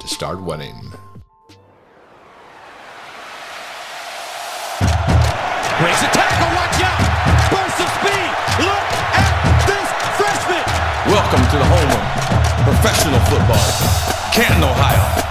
to start winning. Breaks a tackle, oh, watch out! Burst of speed! Look at this freshman! Welcome to the home of professional football, Canton, Ohio.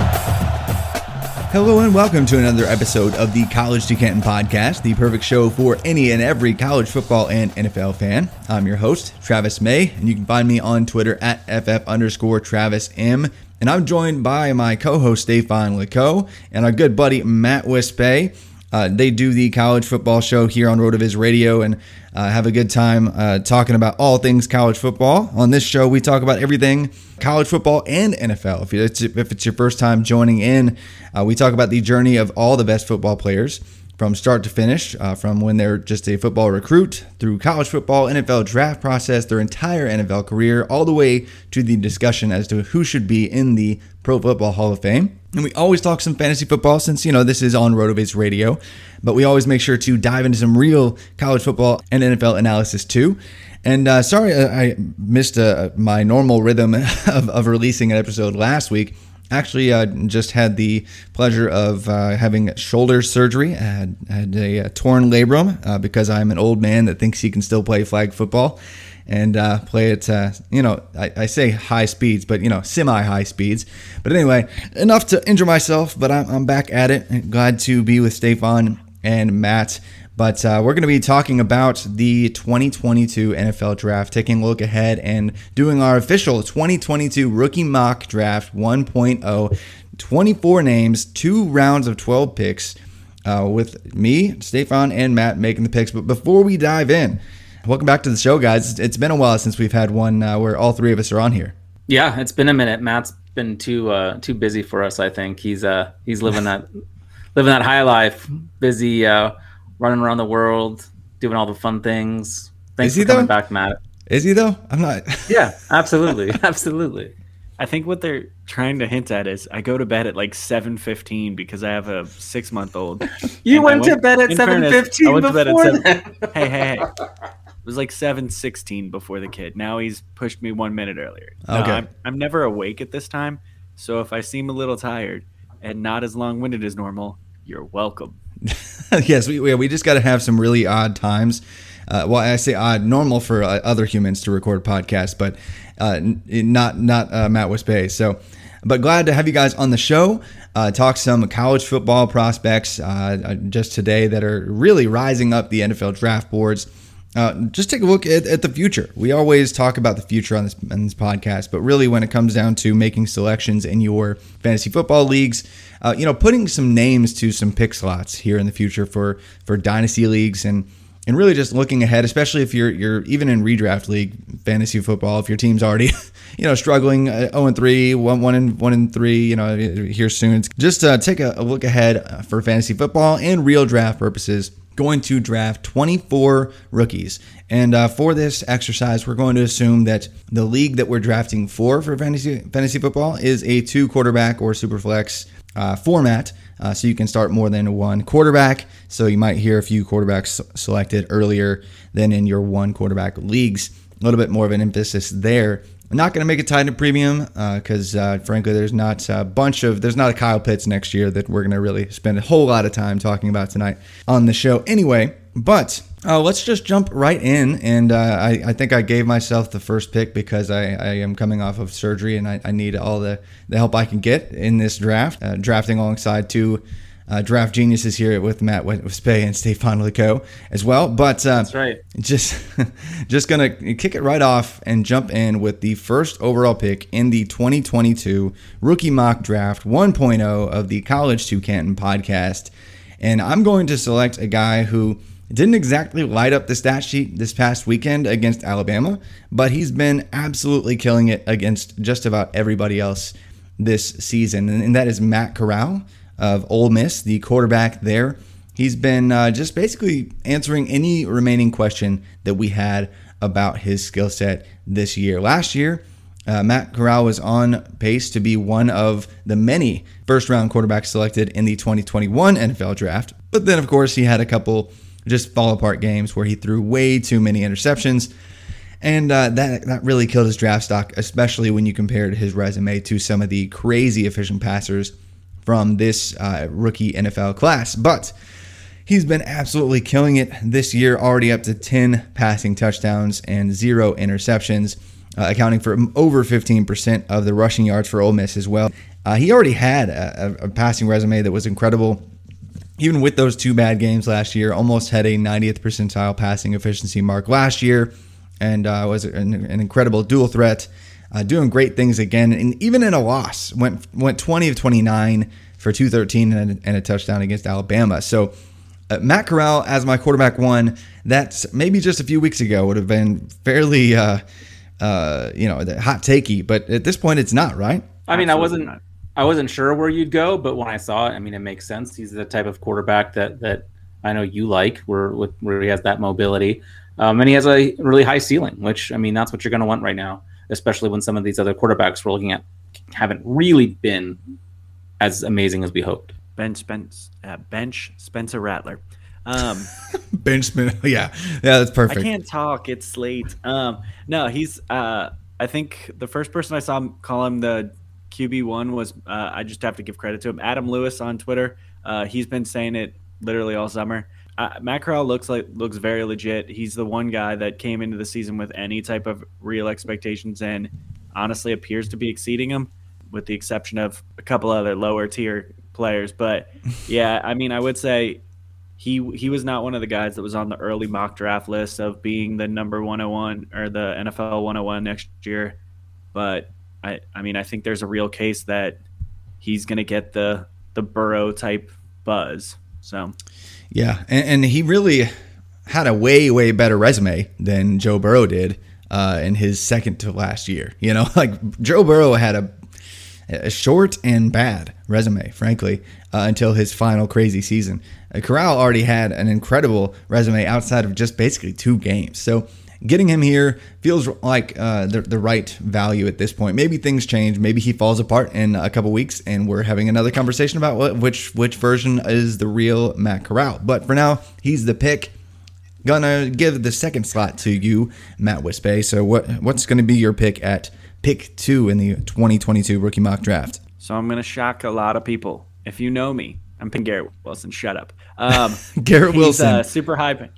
Hello and welcome to another episode of the College to Canton podcast, the perfect show for any and every college football and NFL fan. I'm your host, Travis May, and you can find me on Twitter at FF underscore Travis M. And I'm joined by my co-host Dave Stefan Lako and our good buddy Matt Wispe. Uh, they do the college football show here on Rotoviz Radio and uh, have a good time uh, talking about all things college football. On this show, we talk about everything college football and NFL. If it's, if it's your first time joining in, uh, we talk about the journey of all the best football players from start to finish, uh, from when they're just a football recruit through college football, NFL draft process, their entire NFL career, all the way to the discussion as to who should be in the Pro Football Hall of Fame. And we always talk some fantasy football since, you know, this is on Rotoviz Radio, but we always make sure to dive into some real college football and NFL analysis too. And uh, sorry, I missed uh, my normal rhythm of, of releasing an episode last week. Actually, uh, just had the pleasure of uh, having shoulder surgery. I had, had a, a torn labrum uh, because I'm an old man that thinks he can still play flag football and uh, play at, uh, you know, I, I, say high speeds, but, you know, semi high speeds. But anyway, enough to injure myself, but I'm, I'm back at it. Glad to be with Stefan and Matt. But uh, we're going to be talking about the 2022 NFL draft, taking a look ahead and doing our official 2022 rookie mock draft 1.0. 24 names, two rounds of 12 picks, uh, with me, Stefan, and Matt making the picks. But before we dive in, welcome back to the show, guys. It's been a while since we've had one uh, where all three of us are on here. Yeah, it's been a minute. Matt's been too uh, too busy for us. I think he's uh he's living that living that high life, busy uh, running around the world, doing all the fun things. Thanks Is he for coming though? back, Matt. Is he though? I'm not. Yeah, absolutely, absolutely. I think what they're trying to hint at is I go to bed at like seven fifteen because I have a six month old. You went, to bed at in seven fairness, fifteen I went to bed at before seven. Hey, hey, hey! It was like seven sixteen before the kid. Now he's pushed me one minute earlier. No, Okay. I'm, I'm never awake at this time, so if I seem a little tired and not as long winded as normal, you're welcome. yes, we we just got to have some really odd times. Uh, well, I say odd, normal for uh, other humans to record podcasts, but uh, n- not not uh, Matt Wispe. So, but glad to have you guys on the show. Uh, talk some college football prospects uh, uh, just today that are really rising up the NFL draft boards. Uh, just take a look at, at the future. We always talk about the future on this, on this podcast, but really, when it comes down to making selections in your fantasy football leagues, uh, you know, putting some names to some pick slots here in the future for for dynasty leagues and and really just looking ahead, especially if you're you're even in redraft league fantasy football, if your team's already you know struggling uh, 0 and 3, 1 1 and 1 and 3, you know, here soon. Just uh, take a, a look ahead uh, for fantasy football and real draft purposes going to draft 24 rookies. And uh, for this exercise, we're going to assume that the league that we're drafting for for fantasy fantasy football is a two quarterback or super flex uh, format. Uh, so you can start more than one quarterback. So you might hear a few quarterbacks selected earlier than in your one quarterback leagues. A little bit more of an emphasis there. I'm not going to make it tied to premium because, uh, uh, frankly, there's not a bunch of there's not a Kyle Pitts next year that we're going to really spend a whole lot of time talking about tonight on the show. Anyway, but uh, let's just jump right in. And uh, I, I, think I gave myself the first pick because I, I am coming off of surgery and I, I, need all the, the help I can get in this draft. Uh, drafting alongside two uh, draft geniuses here with Matt Spay and Stefan Lako as well. But uh, that's right. Just just gonna kick it right off and jump in with the first overall pick in the 2022 rookie mock draft 1.0 of the College to Canton podcast, and I'm going to select a guy who didn't exactly light up the stat sheet this past weekend against Alabama, but he's been absolutely killing it against just about everybody else this season, and that is Matt Corral of Ole Miss, the quarterback there. He's been uh, just basically answering any remaining question that we had about his skill set this year. Last year, uh, Matt Corral was on pace to be one of the many first round quarterbacks selected in the 2021 NFL draft. But then, of course, he had a couple just fall apart games where he threw way too many interceptions. And uh, that, that really killed his draft stock, especially when you compared his resume to some of the crazy efficient passers from this uh, rookie NFL class. But he's been absolutely killing it this year, already up to 10 passing touchdowns and zero interceptions, uh, accounting for over 15% of the rushing yards for Ole Miss as well. Uh, he already had a, a, passing resume that was incredible. Even with those two bad games last year, almost had a 90th percentile passing efficiency mark last year, and uh, was an, an incredible dual threat uh, doing great things again. And even in a loss, went went 20 of 29 for 213 and a, and a touchdown against Alabama. So uh, Matt Corral as my quarterback one, that's maybe just a few weeks ago would have been fairly, uh, uh, you know, hot takey. But at this point, it's not right. I mean, Absolutely I wasn't. Not. I wasn't sure where you'd go, but when I saw it, I mean, it makes sense. He's the type of quarterback that that I know you like, where where he has that mobility, um, and he has a really high ceiling. Which I mean, that's what you're going to want right now especially when some of these other quarterbacks we're looking at haven't really been as amazing as we hoped. Bench Spence, uh, bench Spencer Rattler. Um, bench Spence, yeah, yeah, that's perfect. I can't talk; it's late. Um, no, he's. Uh, I think the first person I saw him call him the QB one was. Uh, I just have to give credit to him. Adam Lewis on Twitter. Uh, he's been saying it literally all summer uh, Matt Corral looks like looks very legit. He's the one guy that came into the season with any type of real expectations and honestly appears to be exceeding them, with the exception of a couple other lower tier players. But yeah, I mean, I would say he he was not one of the guys that was on the early mock draft list of being the number 101 or the NFL 101 next year. But I I mean, I think there's a real case that he's going to get the the Burrow type buzz. So yeah, and, and, he really had a way way better resume than Joe Burrow did uh, in his second to last year. You know, like Joe Burrow had a, a short and bad resume, frankly, uh, until his final crazy season. Uh, Corral already had an incredible resume outside of just basically two games. So getting him here feels like uh, the, the right value at this point. Maybe things change. Maybe he falls apart in a couple weeks, and we're having another conversation about what, which which version is the real Matt Corral. But for now, he's the pick. Gonna give the second slot to you, Matt Wispe. So what what's going to be your pick at pick two in the 2022 rookie mock draft? So I'm going to shock a lot of people. If you know me, I'm picking Garrett Wilson. Shut up. Um, Garrett Wilson, uh, super high.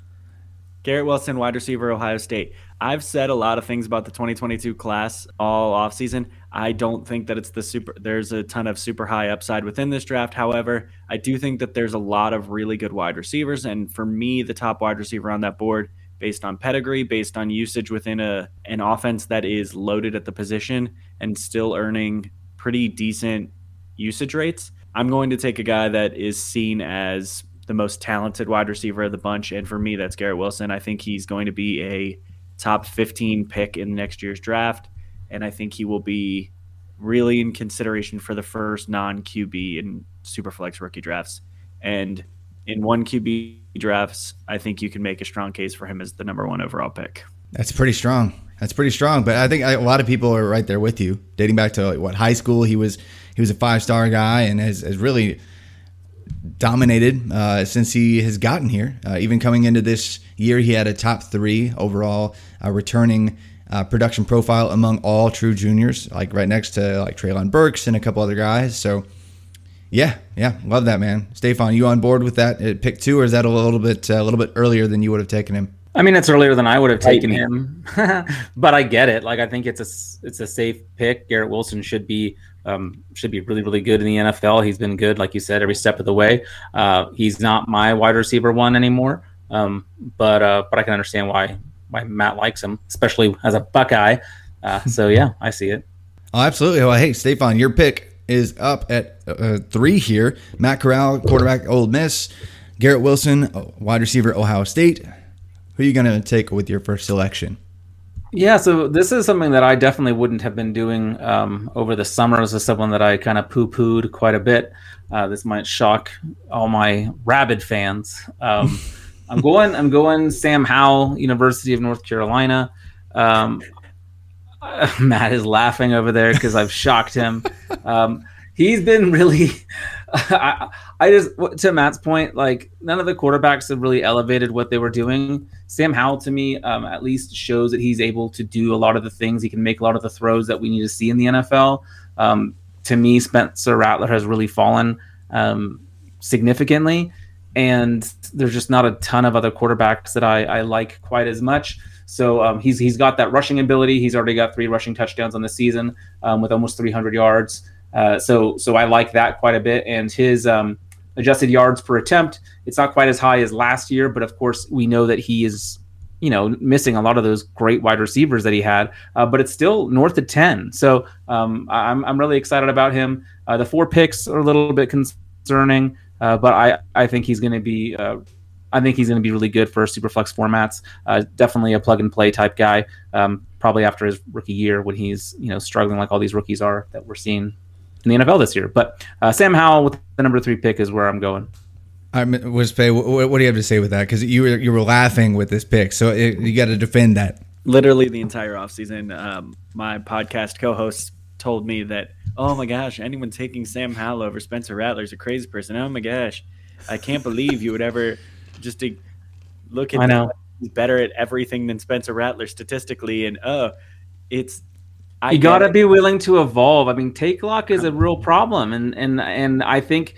Garrett Wilson, wide receiver, Ohio State. I've said a lot of things about the 2022 class all offseason. I don't think that it's the super, there's a ton of super high upside within this draft. However, I do think that there's a lot of really good wide receivers. And for me, the top wide receiver on that board, based on pedigree, based on usage within a an offense that is loaded at the position and still earning pretty decent usage rates, I'm going to take a guy that is seen as the most talented wide receiver of the bunch. And for me, that's Garrett Wilson. I think he's going to be a top 15 pick in next year's draft. And I think he will be really in consideration for the first non QB in Superflex rookie drafts. And in one QB drafts, I think you can make a strong case for him as the number one overall pick. That's pretty strong. That's pretty strong. But I think a lot of people are right there with you. Dating back to what high school, he was he was a five star guy and has, has really dominated uh, since he has gotten here. Uh, even coming into this year, he had a top three overall uh, returning uh, production profile among all true juniors, like right next to like Treylon Burks and a couple other guys. So, yeah, yeah, love that man. Stefan, you on board with that at pick two, or is that a little bit uh, a little bit earlier than you would have taken him? I mean, it's earlier than I would have taken him, but I get it. Like, I think it's a it's a safe pick. Garrett Wilson should be um, should be really really good in the NFL. He's been good, like you said, every step of the way. Uh, he's not my wide receiver one anymore, um, but uh, but I can understand why why Matt likes him, especially as a Buckeye. Uh, so yeah, I see it. Oh, absolutely. Well, hey, Stefan, your pick is up at uh, three here. Matt Corral, quarterback, Ole Miss. Garrett Wilson, wide receiver, Ohio State. Who are you going to take with your first selection? Yeah, so this is something that I definitely wouldn't have been doing um, over the summer. This is someone that I kind of poo pooed quite a bit. Uh, this might shock all my rabid fans. Um, I'm going. I'm going. Sam Howell, University of North Carolina. Um, Matt is laughing over there because I've shocked him. Um, he's been really. I, I just to Matt's point, like none of the quarterbacks have really elevated what they were doing. Sam Howell to me, um, at least shows that he's able to do a lot of the things. He can make a lot of the throws that we need to see in the NFL. Um, to me, Spencer Rattler has really fallen um, significantly, and there's just not a ton of other quarterbacks that I, I like quite as much. So um, he's he's got that rushing ability. He's already got three rushing touchdowns on the season um, with almost 300 yards. Uh, so so I like that quite a bit. And his um, adjusted yards per attempt, it's not quite as high as last year, but of course we know that he is you know missing a lot of those great wide receivers that he had, uh, but it's still north of 10. So um, I'm I'm really excited about him. Uh, the four picks are a little bit concerning, uh, but I I think he's going to be. Uh, I think he's going to be really good for superflex formats. Uh, definitely a plug and play type guy. Um, probably after his rookie year when he's you know struggling like all these rookies are that we're seeing in the NFL this year. But uh, Sam Howell with the number three pick is where I'm going. I was Faye. What, what do you have to say with that? Because you were you were laughing with this pick, so it, you got to defend that. Literally the entire offseason, um, my podcast co-host told me that, oh my gosh, anyone taking Sam Howell over Spencer Rattler is a crazy person. Oh my gosh, I can't believe you would ever just to look at. I know he's better at everything than Spencer Rattler statistically, and oh, it's I you got to be willing to evolve. I mean, take lock is a real problem, and and and I think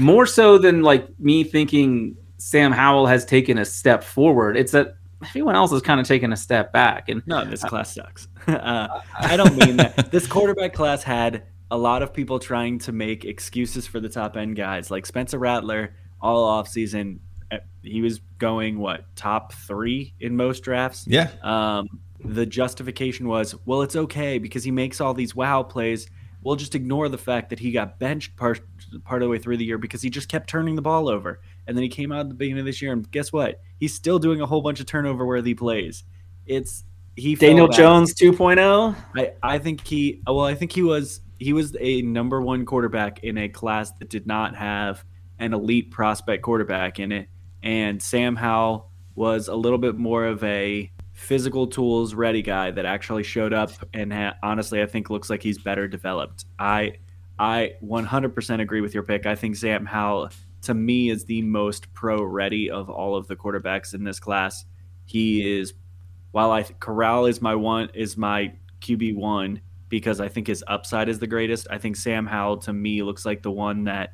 more so than like me thinking Sam Howell has taken a step forward. It's that everyone else has kind of taken a step back. And no, this class sucks. uh, I don't mean that. This quarterback class had a lot of people trying to make excuses for the top end guys, like Spencer Rattler. All off season, eh, he was going what top three in most drafts. Yeah. Um, the justification was, well, it's okay because he makes all these wow plays. We'll just ignore the fact that he got benched part part of the way through the year because he just kept turning the ball over. And then he came out at the beginning of this year, and guess what? He's still doing a whole bunch of turnover worthy plays. It's he Daniel Jones 2.0. I I think he well I think he was he was a number one quarterback in a class that did not have an elite prospect quarterback in it, and Sam Howell was a little bit more of a physical tools ready guy that actually showed up and ha- honestly I think looks like he's better developed. I I 100% agree with your pick. I think Sam Howell to me is the most pro ready of all of the quarterbacks in this class. He is while I Corral is my one is my QB one because I think his upside is the greatest. I think Sam Howell to me looks like the one that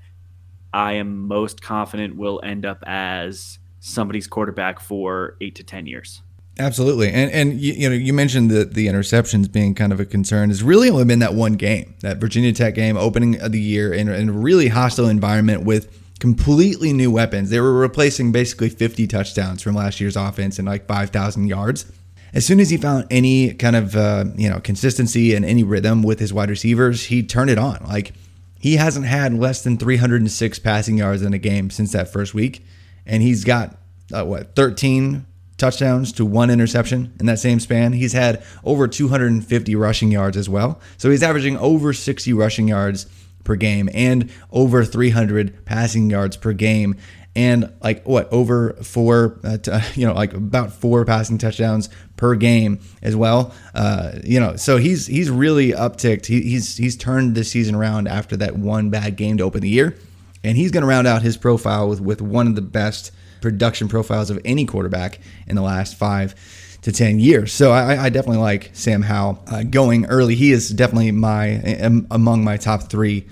I am most confident will end up as somebody's quarterback for eight to ten years. Absolutely, and and you, you, know you mentioned the the interceptions being kind of a concern. It's really only been that one game, that Virginia Tech game, opening of the year in, in a really hostile environment with completely new weapons. They were replacing basically 50 touchdowns from last year's offense and like 5,000 yards. As soon as he found any kind of uh, you know consistency and any rhythm with his wide receivers, he turned it on. Like he hasn't had less than 306 passing yards in a game since that first week, and he's got uh, what 13 touchdowns to one interception in that same span. He's had over 250 rushing yards as well. So he's averaging over 60 rushing yards per game and over 300 passing yards per game and like what over four uh, t- you know like about four passing touchdowns per game as well uh, you know so he's he's really upticked he, he's he's turned this season around after that one bad game to open the year and he's going to round out his profile with with one of the best production profiles of any quarterback in the last five to 10 years. So I, I definitely like Sam Howell uh, going early. He is definitely my among my top three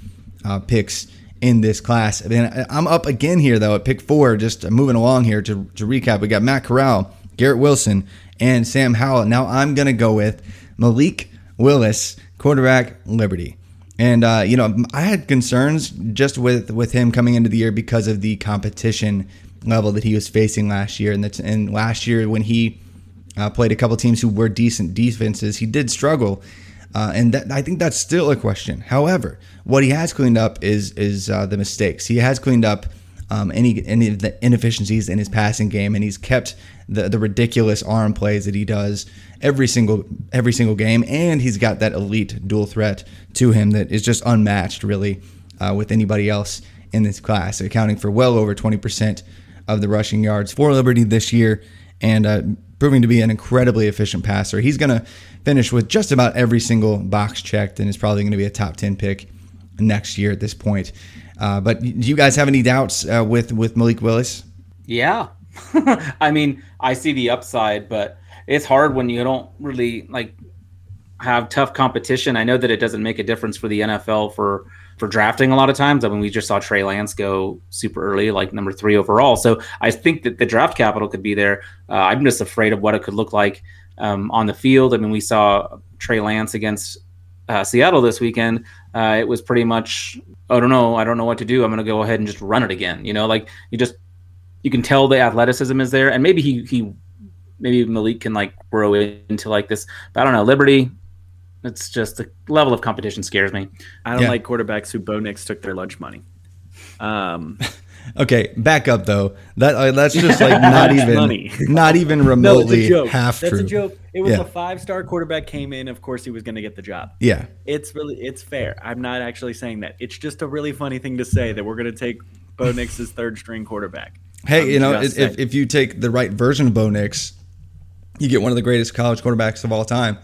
uh, picks in this class. And I'm up again here though at pick four. Just moving along here to, to recap. We got Matt Corral, Garrett Wilson, and Sam Howell. Now I'm gonna go with Malik Willis, quarterback Liberty. And uh, you know, I had concerns just with with him coming into the year because of the competition level that he was facing last year. And that's and last year when he uh, played a couple teams who were decent defenses, he did struggle. Uh, and that, I think that's still a question. However, what he has cleaned up is is uh, the mistakes. He has cleaned up um, any any of the inefficiencies in his passing game, and he's kept the the ridiculous arm plays that he does every single every single game. And he's got that elite dual threat to him that is just unmatched, really, uh, with anybody else in this class, accounting for well over twenty percent of the rushing yards for Liberty this year, and uh, proving to be an incredibly efficient passer. He's going to finish with just about every single box checked, and is probably going to be a top ten pick next year at this point. Uh, but do you guys have any doubts uh, with with Malik Willis? Yeah, I mean, I see the upside, but it's hard when you don't really like have tough competition. I know that it doesn't make a difference for the NFL for for drafting a lot of times. I mean, we just saw Trey Lance go super early, like number three overall. So I think that the draft capital could be there. Uh, I'm just afraid of what it could look like um, on the field. I mean, we saw Trey Lance against uh, Seattle this weekend. Uh, it was pretty much, I don't know, I don't know what to do. I'm going to go ahead and just run it again. You know, like you just you can tell the athleticism is there, and maybe he he maybe Malik can like grow into like this. But I don't know, Liberty. It's just the level of competition scares me. I don't Yeah. like quarterbacks who Bo Nix took their lunch money. Um, Okay, back up though. That uh, that's just like not even Money. not even no, it's remotely a joke. half That's true. a joke. It was Yeah. a five-star quarterback came in. Of course, he was going to get the job. Yeah, It's really, it's fair. I'm not actually saying that. It's just a really funny thing to say that we're going to take Bo Nix's third-string quarterback. Hey, I'm you know, if, if you take the right version of Bo Nix, you get one of the greatest college quarterbacks of all time.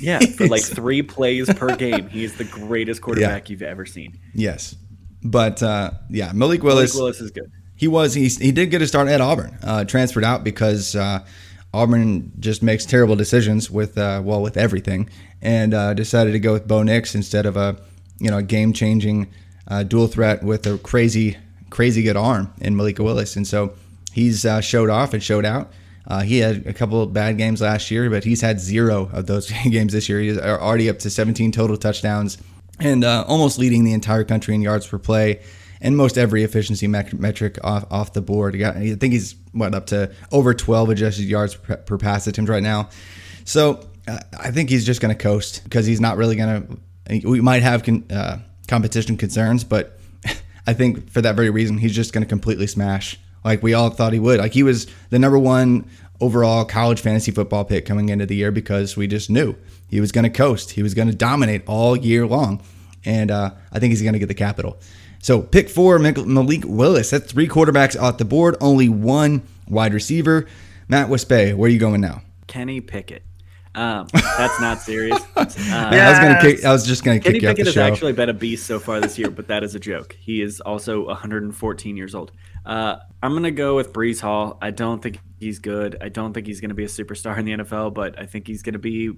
Yeah, for like three plays per game, he's the greatest quarterback you've ever seen. Yes, but uh, yeah, Malik Malik Willis, Willis is good. he was he, he did get a start at Auburn. Uh, transferred out because uh, Auburn just makes terrible decisions with uh, well with everything, and uh, decided to go with Bo Nix instead of a you know game changing uh, dual threat with a crazy crazy good arm in Malik Willis, and so he's uh, showed off and showed out. Uh, he had a couple of bad games last year, but he's had zero of those games this year. He's already up to 17 total touchdowns and uh, almost leading the entire country in yards per play and most every efficiency metric off off the board. I think he's what up to over 12 adjusted yards per, per pass attempt right now. So uh, I think he's just going to coast because he's not really going to. We might have con, uh, competition concerns, but I think for that very reason, he's just going to completely smash like we all thought he would. Like he was the number one overall college fantasy football pick coming into the year because we just knew he was going to coast. He was going to dominate all year long. And uh, I think he's going to get the capital. So pick four, Malik Willis. That's three quarterbacks off the board, only one wide receiver. Matt Wispe, where are you going now? Kenny Pickett. Um, that's not serious. Uh, I was gonna kick. I was just gonna Kenny kick you off Pickett has show. actually been a beast so far this year, but that is a joke. He is also 114 years old. Uh, I'm gonna go with Breece Hall. I don't think he's good. I don't think he's gonna be a superstar in the NFL, but I think he's gonna be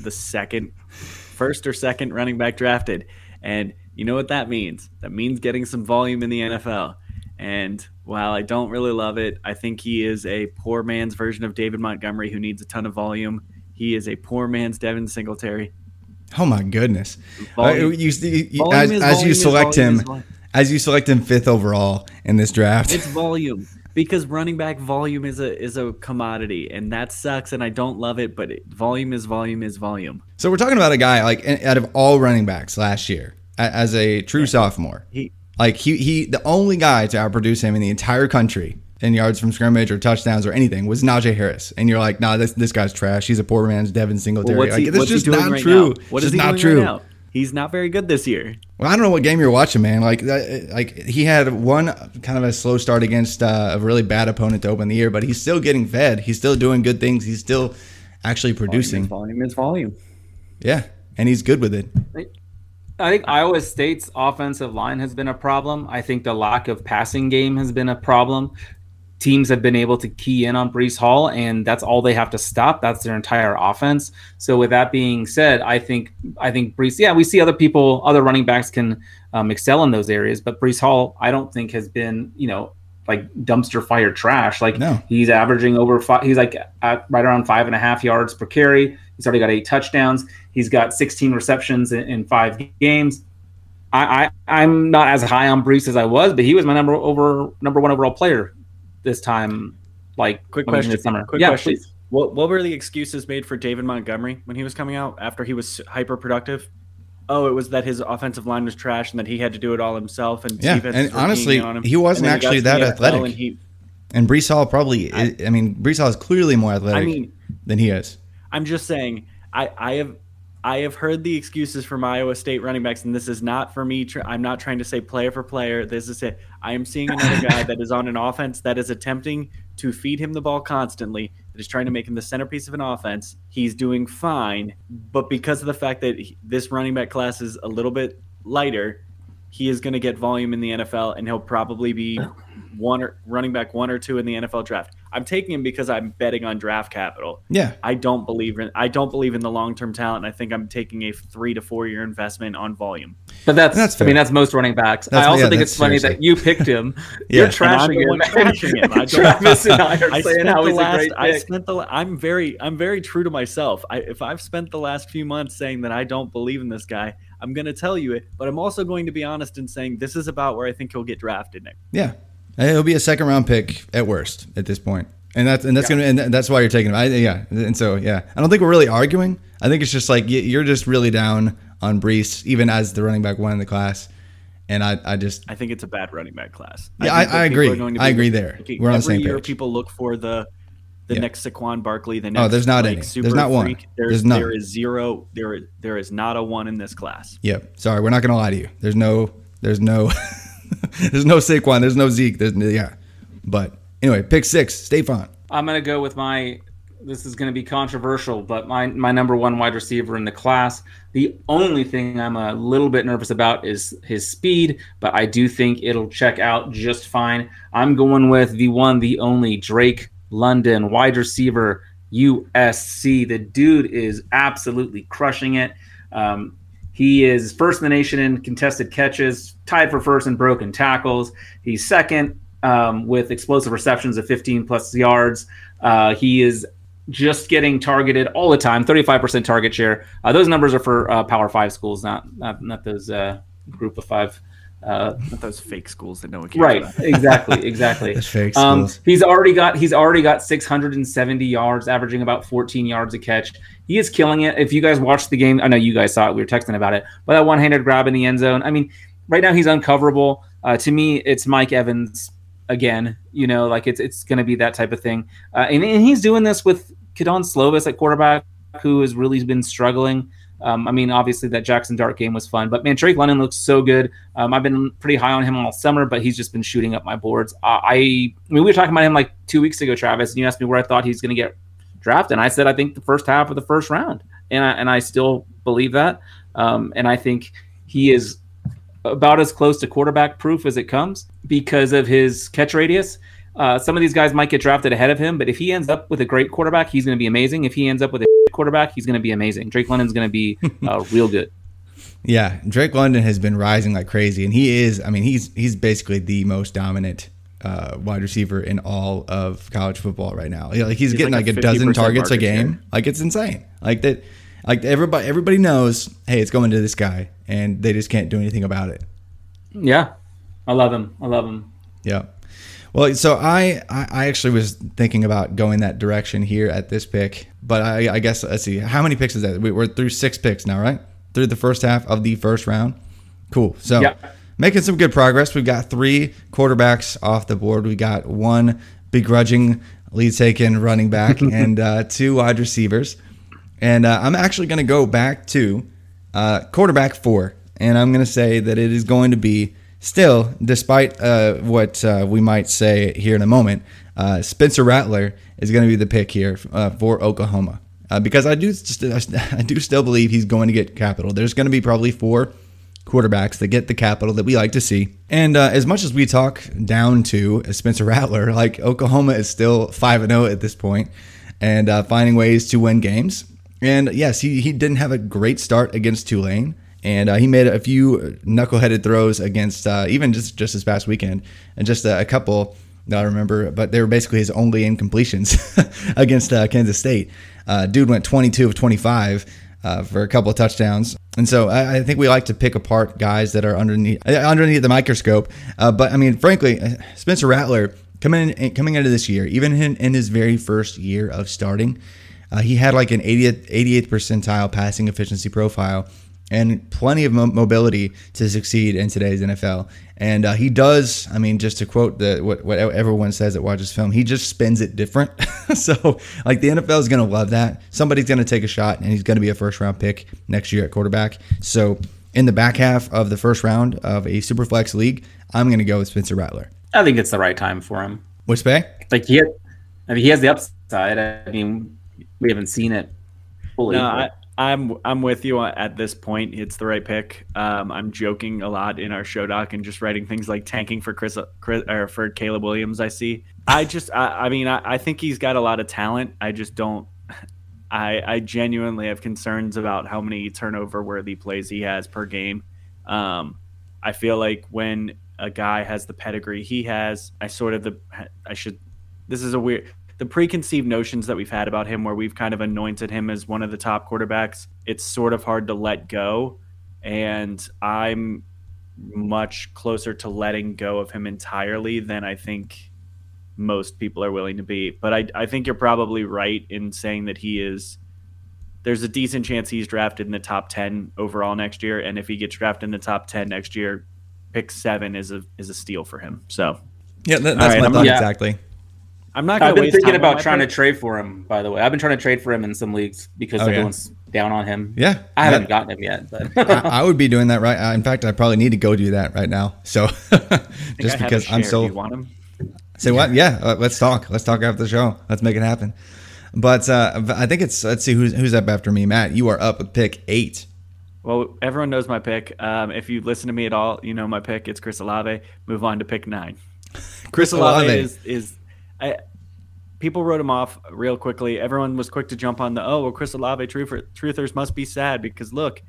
the second, first or second running back drafted. And you know what that means? That means getting some volume in the NFL. And while I don't really love it, I think he is a poor man's version of David Montgomery who needs a ton of volume. He is a poor man's Devin Singletary. Oh my goodness! Volume- Uh, you, you- you- as, as you select him. As you select him fifth overall in this draft. It's volume because running back volume is a is a commodity, and that sucks. And I don't love it, but it, volume is volume is volume. So we're talking about a guy like out of all running backs last year a- as a true sophomore. He Like he he the only guy to outproduce him in the entire country in yards from scrimmage or touchdowns or anything was Najee Harris. And you're like, nah, this this guy's trash. He's a poor man's Devin Singletary. Well, what's like he- that's what's just doing not right true. now? What is he just not doing true. right now? He's not very good this year. Well, I don't know what game you're watching, man. Like, like he had one kind of a slow start against uh, a really bad opponent to open the year, but he's still getting fed. He's still doing good things. He's still actually producing. Volume is volume. volume. Yeah, and he's good with it. I think Iowa State's offensive line has been a problem. I think the lack of passing game has been a problem teams have been able to key in on Breece Hall, and that's all they have to stop. That's their entire offense. So, with that being said, I think I think Breece. Yeah, we see other people, other running backs can um, excel in those areas, but Breece Hall, I don't think has been, you know, like dumpster fire trash. Like no. he's averaging over five. He's like at right around five and a half yards per carry. He's already got eight touchdowns. He's got 16 receptions in, in five games. I, I am not as high on Breece as I was, but he was my number over number one overall player this time, like quick question this summer. Quick yeah, question. Please. What what were the excuses made for David Montgomery when he was coming out after he was hyper productive? Oh, it was that his offensive line was trash and that he had to do it all himself. And yeah, and honestly, he wasn't actually that athletic. And, he, and Breece Hall probably, I, I mean, Breece Hall is clearly more athletic I mean, than he is. I'm just saying, I, I have I have heard the excuses from Iowa State running backs, and this is not for me. I'm not trying to say player for player. This is it. I am seeing another guy that is on an offense that is attempting to feed him the ball constantly, that is trying to make him the centerpiece of an offense. He's doing fine, but because of the fact that this running back class is a little bit lighter, he is going to get volume in the NFL, and he'll probably be one or running back one or two in the NFL draft. I'm taking him because I'm betting on draft capital. Yeah. I don't believe in I don't believe in the long term talent. I think I'm taking a three to four year investment on volume. But that's, that's I mean that's most running backs. That's, I also yeah, think it's funny that you picked him. yeah. You're trashing him. trashing him. I Travis and I are I saying how he's last, a great pick. I spent the I'm very I'm very true to myself. I, if I've spent the last few months saying that I don't believe in this guy, I'm going to tell you it, but I'm also going to be honest in saying this is about where I think he'll get drafted next. Yeah. It'll be a second round pick at worst at this point and that's and that's yeah. gonna and that's why you're taking it. I, yeah, and so yeah, I don't think we're really arguing. I think it's just like you're just really down on Breece, even as the running back one in the class. And I, I just I think it's a bad running back class. Yeah, I, I, I agree. I agree there. We're on the same year, page. People look for the the yeah. next Saquon Barkley. The oh, next oh, there's not like, any. There's not one. There's, there's none. There is zero. There is there is not a one in this class. Yep. Sorry, we're not gonna lie to you. There's no. There's no. there's no Saquon. There's no Zeke. There's yeah. But anyway, pick six. Stefan. I'm gonna go with my. This is going to be controversial, but my my number one wide receiver in the class. The only thing I'm a little bit nervous about is his speed, but I do think it'll check out just fine. I'm going with the one, the only Drake London, wide receiver, USC. The dude is absolutely crushing it. Um, he is first in the nation in contested catches, tied for first in broken tackles. He's second um, with explosive receptions of 15 plus yards. Uh, he is just getting targeted all the time, 35% target share. Uh, those numbers are for uh, Power Five schools, not not not those uh, Group of Five. Uh, those fake schools that no one cares right about. exactly exactly fake um, he's already got he's already got 670 yards averaging about 14 yards a catch he is killing it if you guys watched the game i know you guys saw it we were texting about it but that one-handed grab in the end zone i mean right now he's uncoverable uh, to me it's mike evans again. You know, like it's it's going to be that type of thing. Uh, and, and he's doing this with Kedon Slovis at quarterback, who has really been struggling. Um, I mean, obviously that Jaxson Dart game was fun, but man, Drake London looks so good. Um, I've been pretty high on him all summer, but he's just been shooting up my boards. Uh, I, I mean, we were talking about him like two weeks ago, Travis, and you asked me where I thought he's going to get drafted, and I said I think the first half of the first round, and I, and I still believe that. Um, and I think he is about as close to quarterback proof as it comes because of his catch radius. Uh, some of these guys might get drafted ahead of him, but if he ends up with a great quarterback, he's going to be amazing. If he ends up with a quarterback, he's going to be amazing. Drake London's going to be uh, real good. Yeah, Drake London has been rising like crazy, and he is. I mean, he's he's basically the most dominant uh, wide receiver in all of college football right now. Like he's, he's getting like, like a, a dozen targets a game. Share. Like it's insane. Like that. Like everybody, everybody knows. Hey, it's going to this guy, and they just can't do anything about it. Yeah, I love him. I love him. Yeah. Well, so I, I actually was thinking about going that direction here at this pick, but I, I guess let's see how many picks is that? We're through six picks now, right? Through the first half of the first round. Cool. So yeah. making some good progress. We've got three quarterbacks off the board. We got one begrudging lead taken running back and uh, two wide receivers. And uh, I'm actually going to go back to Uh, quarterback four, and I'm going to say that it is going to be still, despite uh, what uh, we might say here in a moment, uh, Spencer Rattler is going to be the pick here uh, for Oklahoma uh, because I do st- I do still believe he's going to get capital. There's going to be probably four quarterbacks that get the capital that we like to see. And uh, as much as we talk down to Spencer Rattler, like Oklahoma is still five and zero at this point, and finding ways to win games. And yes, he, he didn't have a great start against Tulane. And uh, he made a few knuckleheaded throws against uh, even just, just this past weekend, and just a, a, couple that I remember, but they were basically his only incompletions against uh, Kansas State. Uh, dude went 22 of 25 uh, for a couple of touchdowns. And so I, I, think we like to pick apart guys that are underneath uh, underneath the microscope. but I mean, frankly, Spencer Rattler coming in, coming into this year, even in, in his very first year of starting, he had like an 80th, 88th percentile passing efficiency profile and plenty of mo- mobility to succeed in today's NFL. And uh, he does, I mean, just to quote the what, what everyone says that watches film, he just spins it different. so, like, the NFL is going to love that. Somebody's going to take a shot, and he's going to be a first round pick next year at quarterback. So, in the back half of the first round of a Superflex league, I'm going to go with Spencer Rattler. I think it's the right time for him. Which bay? Like, he, I mean, he has the upside. I mean, we haven't seen it fully. No, I, I'm I'm with you at this point. It's the right pick. Um, I'm joking a lot in our show doc and just writing things like tanking for Chris, Chris or for Caleb Williams. I see. I just I, I mean I, I think he's got a lot of talent. I just don't. I I genuinely have concerns about how many turnover worthy plays he has per game. Um, I feel like when a guy has the pedigree he has, I sort of the I should. This is a weird the preconceived notions that we've had about him, where we've kind of anointed him as one of the top quarterbacks, it's sort of hard to let go. And I'm much closer to letting go of him entirely than I think most people are willing to be. But I, I think you're probably right in saying that he is. There's a decent chance he's drafted in the top ten overall next year, and if he gets drafted in the top ten next year, pick seven is a is a steal for him. So, yeah, that, that's right, my thought exactly. I'm not. I've been thinking about trying pick. to trade for him. By the way, I've been trying to trade for him in some leagues because oh, everyone's yeah. down on him. Yeah, I haven't gotten him yet. But I, I, would be doing that right. Uh, in fact, I probably need to go do that right now. So just because I'm so. want him? Say what? Yeah, uh, let's talk. Let's talk after the show. Let's make it happen. But uh, I think it's let's see who's who's up after me. Matt, you are up with pick eight. Well, everyone knows my pick. Um, if you listen to me at all, you know my pick. It's Chris Olave. Move on to pick nine. Chris Olave is is I, people wrote him off real quickly. Everyone was quick to jump on the oh well, Chris Olave truther, truthers must be sad because look,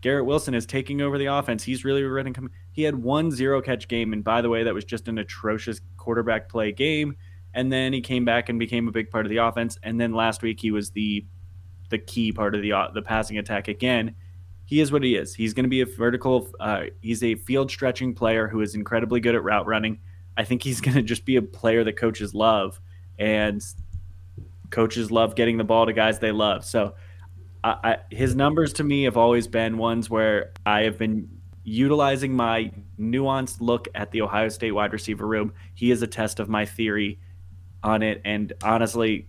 Garrett Wilson is taking over the offense. He's really running. He had one zero catch game, and by the way, that was just an atrocious quarterback play game. And then he came back and became a big part of the offense. And then last week he was the the key part of the the passing attack again. He is what he is. He's going to be a vertical. Uh, he's a field stretching player who is incredibly good at route running. I think he's going to just be a player that coaches love and coaches love getting the ball to guys they love. So I, I, his numbers to me have always been ones where I have been utilizing my nuanced look at the Ohio State wide receiver room. He is a test of my theory on it. And honestly,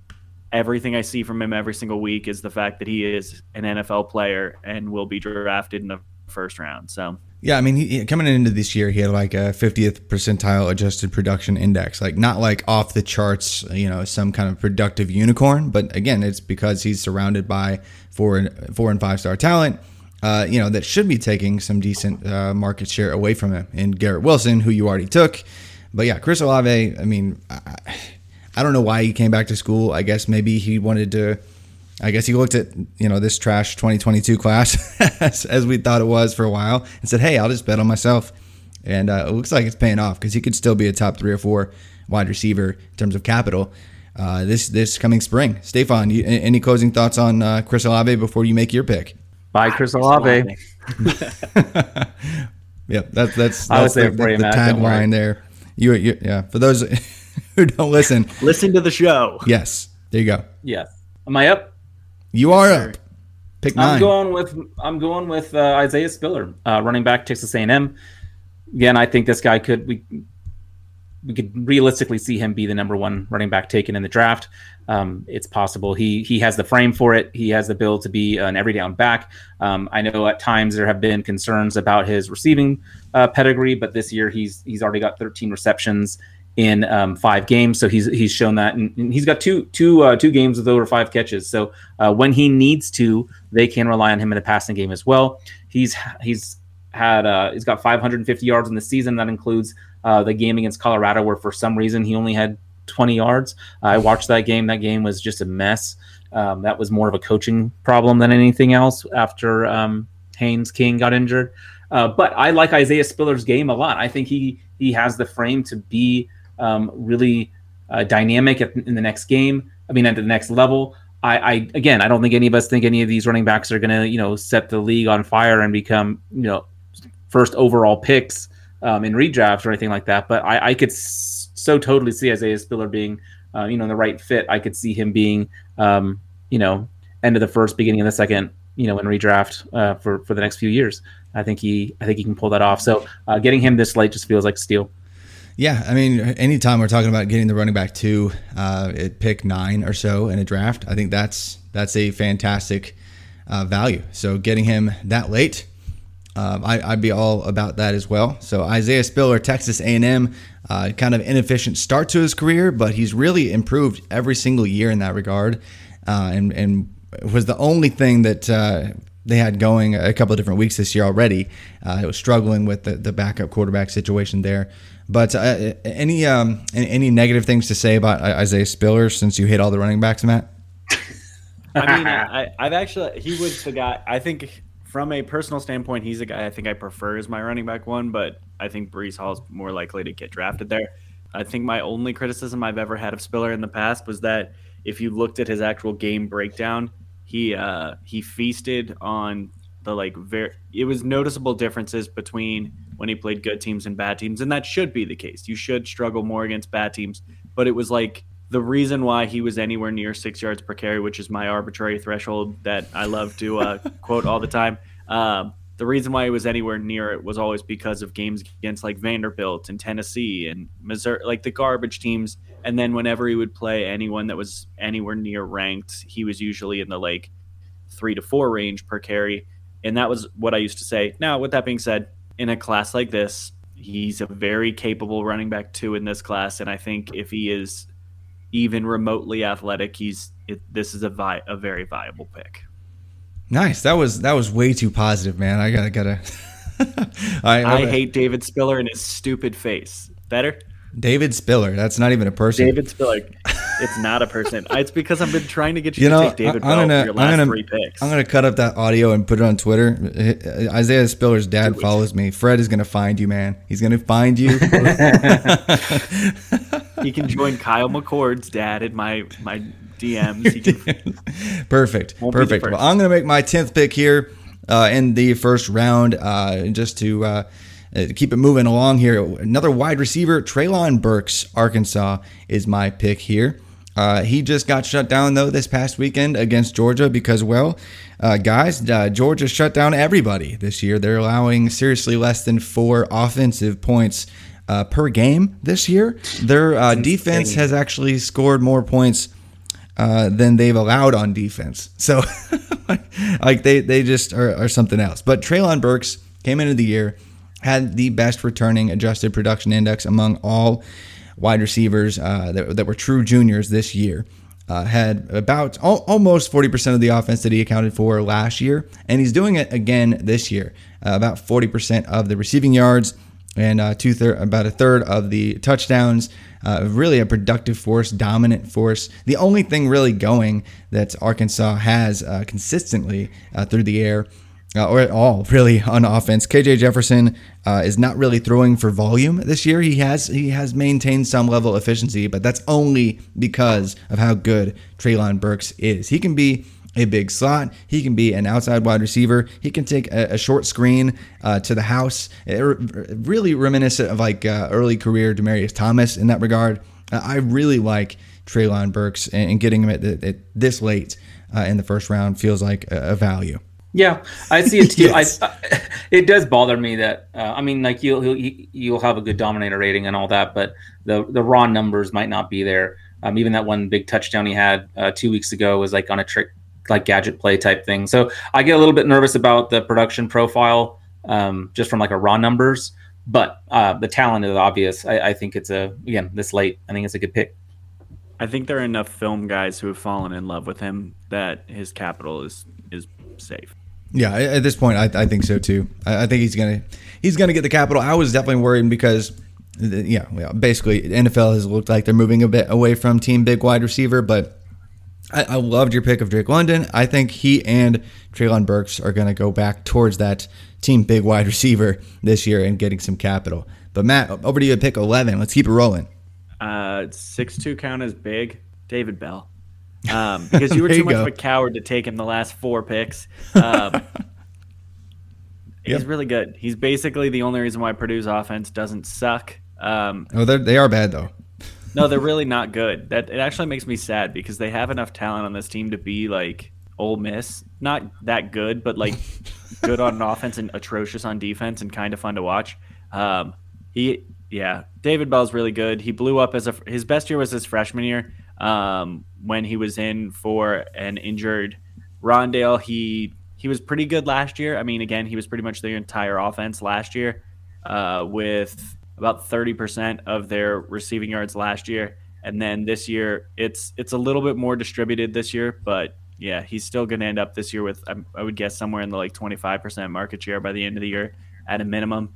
everything I see from him every single week is the fact that he is an NFL player and will be drafted in the first round. So yeah, I mean, he, coming into this year, he had like a 50th percentile adjusted production index, like not like off the charts, you know, some kind of productive unicorn. But again, it's because he's surrounded by four and four and five star talent, uh, you know, that should be taking some decent uh, market share away from him. And Garrett Wilson, who you already took, but yeah, Chris Olave. I mean, I, I don't know why he came back to school. I guess maybe he wanted to I guess he looked at you know this trash 2022 class as, as, we thought it was for a while and said, "Hey, I'll just bet on myself." And uh, it looks like it's paying off because he could still be a top three or four wide receiver in terms of capital uh, this this coming spring. Stefan, you, any closing thoughts on uh, Chris Olave before you make your pick? Bye, Chris Olave. yep, that's that's, that's the, the, the tagline there. You, you, yeah. For those who don't listen, listen to the show. Yes, there you go. Yes. Am I up? You are up. Pick nine. I'm going with I'm going with uh, Isaiah Spiller, uh, running back Texas A&M. Again, I think this guy could we we could realistically see him be the number one running back taken in the draft. Um, it's possible he he has the frame for it. He has the build to be an every down back. Um, I know at times there have been concerns about his receiving uh, pedigree, but this year he's he's already got 13 receptions in um, five games, so he's he's shown that, and, he's got two two uh, two games with over five catches. So uh, when he needs to, they can rely on him in the passing game as well. He's he's had uh, he's got 550 yards in the season. That includes uh, the game against Colorado, where for some reason he only had 20 yards. I watched that game. That game was just a mess. Um, that was more of a coaching problem than anything else after um, Haynes King got injured. Uh, but I like Isaiah Spiller's game a lot. I think he he has the frame to be um, really uh, dynamic at, in the next game. I mean, at the next level. I, I again, I don't think any of us think any of these running backs are going to you know set the league on fire and become you know first overall picks um, in redrafts or anything like that. But I, I could so totally see Isaiah Spiller being, uh, you know, in the right fit. I could see him being, um, you know, end of the first, beginning of the second, you know, in redraft uh, for for the next few years. I think he, I think he can pull that off. So uh, getting him this late just feels like steal. Yeah, I mean, anytime we're talking about getting the running back two uh, at pick nine or so in a draft, I think that's that's a fantastic uh, value. So getting him that late, um, I, would be all about that as well. So Isaiah Spiller, Texas A&M, uh, kind of inefficient start to his career, but he's really improved every single year in that regard, uh, and and was the only thing that. Uh, they had going a couple of different weeks this year already. Uh, it was struggling with the, the backup quarterback situation there. But uh, any um, any negative things to say about Isaiah Spiller since you hit all the running backs, Matt? I mean, I, I've actually he was the guy. I think from a personal standpoint, he's a guy I think I prefer as my running back one, but I think Hall is more likely to get drafted there. I think my only criticism I've ever had of Spiller in the past was that if you looked at his actual game breakdown, he uh, he feasted on the like very. It was noticeable differences between when he played good teams and bad teams, and that should be the case. You should struggle more against bad teams, but it was like the reason why he was anywhere near six yards per carry, which is my arbitrary threshold that I love to uh, quote all the time. Um, the reason why he was anywhere near it was always because of games against like Vanderbilt and Tennessee and Missouri, like the garbage teams. And then whenever he would play anyone that was anywhere near ranked, he was usually in the like three to four range per carry. And that was what I used to say. Now, with that being said, in a class like this, he's a very capable running back too in this class. And I think if he is even remotely athletic, he's it, this is a vi- a very viable pick. Nice. That was that was way too positive, man. I gotta gotta. I, I hate David Spiller and his stupid face. Better. David Spiller. That's not even a person. David Spiller. It's not a person. it's because I've been trying to get you, you know, to take David I, am gonna, your last I'm gonna, three picks. I'm gonna cut up that audio and put it on Twitter. Isaiah Spiller's dad follows me. Fred is gonna find you, man. He's gonna find you. he can join Kyle McCord's dad in my my DMs. Can, Perfect. Perfect. Well, I'm gonna make my tenth pick here uh, in the first round, uh, just to. Uh, uh, keep it moving along here. Another wide receiver, Treylon Burks, Arkansas, is my pick here. Uh, he just got shut down though this past weekend against Georgia because, well, uh, guys, uh, Georgia shut down everybody this year. They're allowing seriously less than four offensive points uh, per game this year. Their uh, defense has actually scored more points uh, than they've allowed on defense. So, like they they just are, are something else. But Treylon Burks came into the year had the best returning adjusted production index among all wide receivers uh, that, that, were true juniors this year. Uh, had about al- almost 40% of the offense that he accounted for last year, and he's doing it again this year. Uh, about 40% of the receiving yards and uh, two third, about a third of the touchdowns. Uh, really a productive force, dominant force. The only thing really going that Arkansas has uh, consistently through the air uh, or at all really on offense. KJ Jefferson uh, is not really throwing for volume this year. He has he has maintained some level of efficiency, but that's only because of how good Treylon Burks is. He can be a big slot. He can be an outside wide receiver. He can take a, a short screen uh, to the house. It, really reminiscent of like uh, early career Demaryius Thomas in that regard. Uh, I really like Treylon Burks, and, and getting him at, the, at this late uh, in the first round feels like a, a value. Yeah, I see it too. Yes. I, I, it does bother me that uh, I mean, like you'll you'll you'll have a good dominator rating and all that, but the the raw numbers might not be there. Um, even that one big touchdown he had uh, two weeks ago was like on a trick, like gadget play type thing. So I get a little bit nervous about the production profile um, just from like a raw numbers, but uh, the talent is obvious. I, I think it's a again this late. I think it's a good pick. I think there are enough film guys who have fallen in love with him that his capital is is safe. Yeah, at this point, I, I think so too. I, I think he's gonna he's gonna get the capital. I was definitely worried because, yeah, yeah, basically NFL has looked like they're moving a bit away from team big wide receiver. But I, I loved your pick of Drake London. I think he and Treylon Burks are gonna go back towards that team big wide receiver this year and getting some capital. But Matt, over to you at pick eleven. Let's keep it rolling. Uh, six two count as big. David Bell. Um, because you were too you much go. of a coward to take him the last four picks. Um, He's Yep. really good. He's basically the only reason why Purdue's offense doesn't suck. Um, Oh, they're, they are bad though. No, they're really not good. That it actually makes me sad because they have enough talent on this team to be like Ole Miss, not that good, but like good on offense and atrocious on defense and kind of fun to watch. Um, he, yeah, David Bell's really good. He blew up as a his best year was his freshman year um, when he was in for an injured Rondale. He he was pretty good last year. I mean, again, he was pretty much their entire offense last year uh, with about 30% of their receiving yards last year. And then this year, it's it's a little bit more distributed this year, but yeah, he's still going to end up this year with I, would guess somewhere in the like 25% market share by the end of the year at a minimum.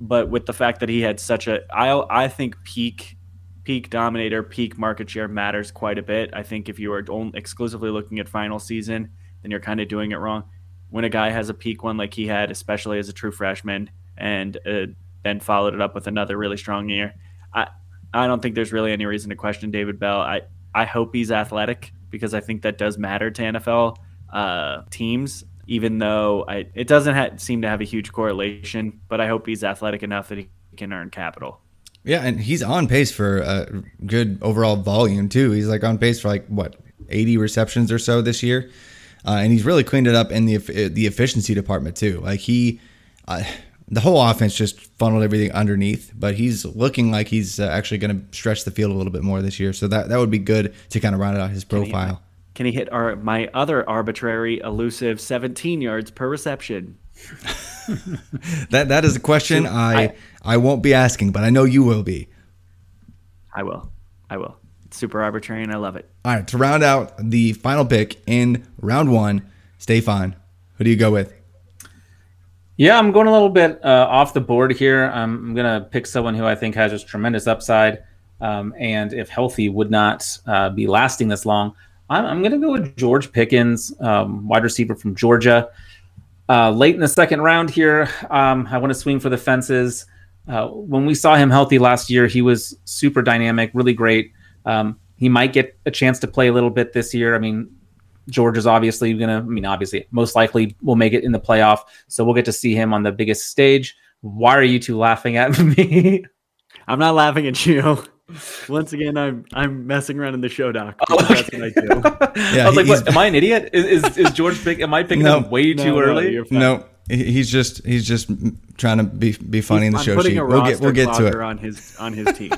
But with the fact that he had such a, I I think peak peak dominator, peak market share matters quite a bit. I think if you are exclusively looking at final season, then you're kind of doing it wrong. When a guy has a peak one like he had, especially as a true freshman, and uh, then followed it up with another really strong year, I I don't think there's really any reason to question David Bell. I I hope he's athletic because I think that does matter to NFL uh, teams. Even though I, it doesn't ha- seem to have a huge correlation, but I hope he's athletic enough that he can earn capital. Yeah, and he's on pace for a good overall volume too. He's like on pace for like what eighty receptions or so this year, uh, and he's really cleaned it up in the the efficiency department too. Like he, uh, the whole offense just funneled everything underneath, but he's looking like he's uh, actually going to stretch the field a little bit more this year. So that that would be good to kind of round out his profile. Can he hit our my other arbitrary elusive 17 yards per reception? That that is a question I I won't be asking, but I know you will be. I will. I will. It's super arbitrary and I love it. All right, to round out the final pick in round one, Stefan, who do you go with? Yeah, I'm going a little bit uh, off the board here. I'm, I'm going to pick someone who I think has just tremendous upside, um, and if healthy, would not uh, be lasting this long. I'm, I'm going to go with George Pickens, um, wide receiver from Georgia. Uh, late in the second round here, um, I want to swing for the fences. Uh, when we saw him healthy last year, he was super dynamic, really great. Um, he might get a chance to play a little bit this year. I mean, George is obviously going to, I mean, obviously, most likely will make it in the playoff. So we'll get to see him on the biggest stage. Why are you two laughing at me? I'm not laughing at you. Once again, I'm I'm messing around in the show doc. Oh, because That's what I do. Yeah, I was like, what, am I an idiot? Is, is, is George pick? Am I picking No. him way No, too no, early? you're. No, he's just he's just trying to be be funny in the I'm show sheet. We'll get we'll get to it. on his on his team.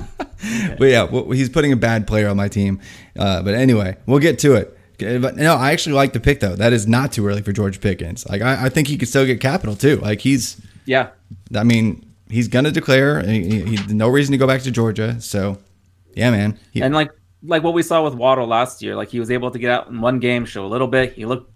But yeah, well, he's putting a bad player on my team. Uh, but anyway, we'll get to it. But no, I actually like the pick though. That is not too early for George Pickens. Like I, I think he could still get capital too. Like he's, yeah. I mean, he's gonna declare. He, he, no reason to go back to Georgia. So, yeah, man. He, And like like what we saw with Waddle last year, like he was able to get out in one game, show a little bit. He looked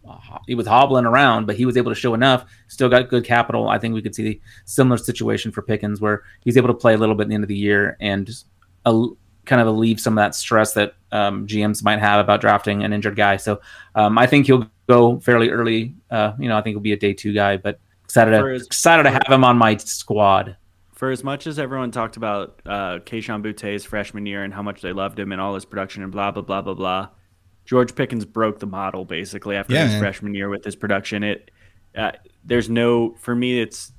he was hobbling around, but he was able to show enough. Still got good capital. I think we could see the similar situation for Pickens, where he's able to play a little bit at the end of the year and just uh, kind of alleviate some of that stress that um, GMs might have about drafting an injured guy. So um, I think he'll go fairly early. Uh, you know, I think he'll be a day two guy, but excited For to, his- excited to have him on my squad. For as much as everyone talked about uh, Kayshon Boutte's freshman year and how much they loved him and all his production and blah blah blah blah blah, George Pickens broke the model basically after Yeah, his man. freshman year with his production. It uh, there's no for me it's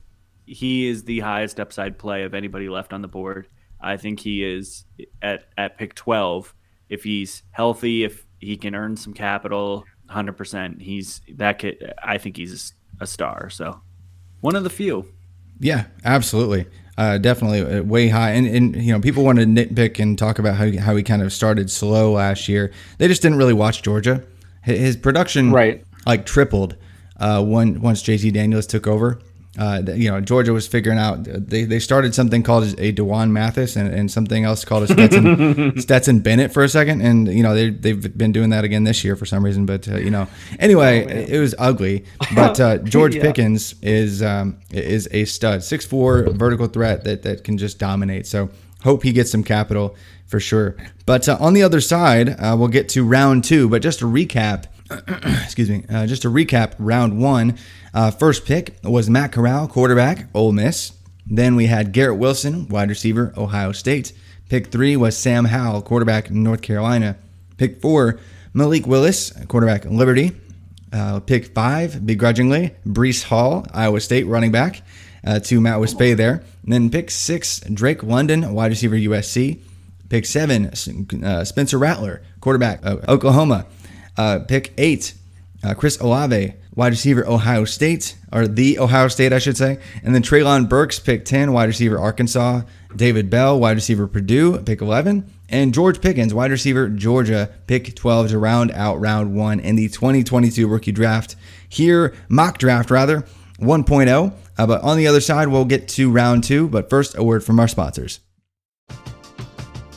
he is the highest upside play of anybody left on the board. I think he is at at pick 12 if he's healthy, if he can earn some capital. hundred percent. He's that kid. I think he's a star. So one of the few. Yeah, absolutely. Uh, definitely uh, way high. And, and, you know, people want to nitpick and talk about how he, how he kind of started slow last year. They just didn't really watch Georgia. His production, Right. like tripled uh, when once JT Daniels took over. Uh, you know, Georgia was figuring out they, they started something called a D'Wan Mathis and, and something else called a Stetson Stetson Bennett for a second, and you know they they've been doing that again this year for some reason. But uh, you know, anyway, it was ugly. But uh, George Yeah. Pickens is um, is a stud, six four vertical threat that that can just dominate. So hope he gets some capital for sure. But uh, on the other side, uh, we'll get to round two. But just to recap, excuse me, uh, just to recap round one. Uh, first pick was Matt Corral, quarterback, Ole Miss. Then we had Garrett Wilson, wide receiver, Ohio State. Pick three was Sam Howell, quarterback, North Carolina. Pick four, Malik Willis, quarterback, Liberty. Uh, pick five, begrudgingly, Breece Hall, Iowa State running back, uh, to Matt Wispe there. And then pick six, Drake London, wide receiver, USC. Pick seven, uh, Spencer Rattler, quarterback, Oklahoma. Uh, pick eight, uh, Chris Olave, wide receiver, Ohio State, or the Ohio State, I should say. And then Treylon Burks, pick 10, wide receiver, Arkansas. David Bell, wide receiver, Purdue, pick 11. And George Pickens, wide receiver, Georgia, pick 12 to round out round one in the 2022 rookie draft. Here, mock draft rather, 1.0. Uh, but on the other side, we'll get to round two. But first, a word from our sponsors.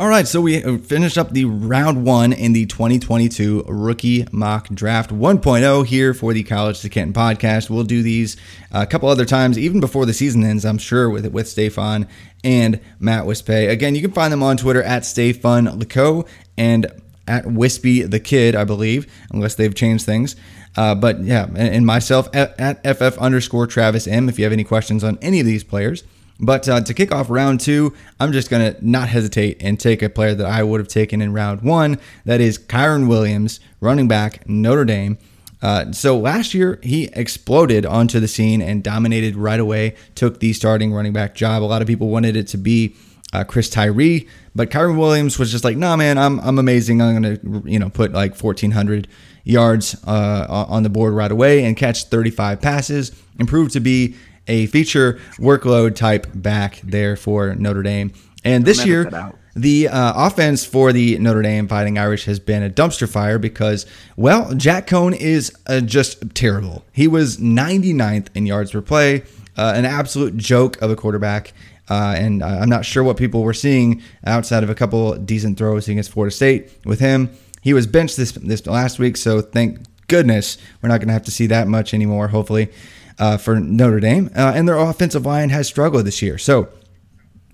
All right, so we finished up the round one in the 2022 rookie mock draft 1.0 here for the College to Canton podcast. We'll do these a couple other times, even before the season ends, I'm sure, with with Stefan and Matt Wispe. Again, you can find them on Twitter at StayFunLako and at Wispey the Kid, I believe, unless they've changed things. Uh, but yeah, and, and myself at, at FF underscore Travis M. If you have any questions on any of these players. But uh, to kick off round two, I'm just going to not hesitate and take a player that I would have taken in round one. That is Kyren Williams, running back, Notre Dame. Uh, so last year, he exploded onto the scene and dominated right away, took the starting running back job. A lot of people wanted it to be uh, Chris Tyree, but Kyren Williams was just like, nah, man, I'm, I'm amazing. I'm going to, you know, put like 1,400 yards uh, on the board right away and catch 35 passes and prove to be a feature workload type back there for Notre Dame. And this year, the uh, offense for the Notre Dame Fighting Irish has been a dumpster fire because, well, Jack Coan is uh, just terrible. He was 99th in yards per play, uh, an absolute joke of a quarterback. Uh, and uh, I'm not sure what people were seeing outside of a couple decent throws against Florida State with him. He was benched this this last week, so thank goodness we're not going to have to see that much anymore. Hopefully, uh, for Notre Dame, uh, and their offensive line has struggled this year. So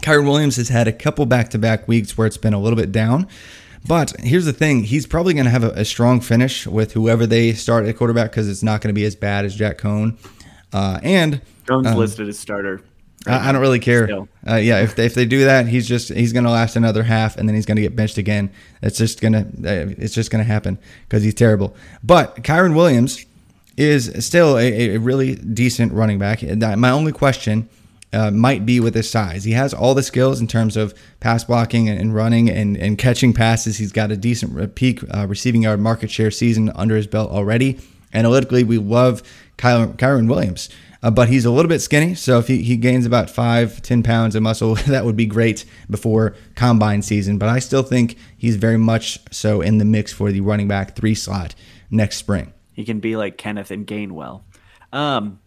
Kyren Williams has had a couple back to back weeks where it's been a little bit down. But here's the thing he's probably going to have a, a strong finish with whoever they start at quarterback because it's not going to be as bad as Jack Coan. Uh, and Jones Um, listed as starter. I, I don't really care. Uh, yeah, if they, if they do that, he's just he's going to last another half, and then he's going to get benched again. It's just gonna uh, it's just going to happen because he's terrible. But Kyren Williams is still a, a really decent running back. My only question uh, might be with his size. He has all the skills in terms of pass blocking and, running and, and catching passes. He's got a decent peak uh, receiving yard market share season under his belt already. Analytically, we love Kyren, Williams. Uh, but he's a little bit skinny, so if he, he gains about five, ten pounds of muscle, that would be great before combine season. But I still think he's very much so in the mix for the running back three slot next spring. He can be like Kenneth and Gainwell. Um,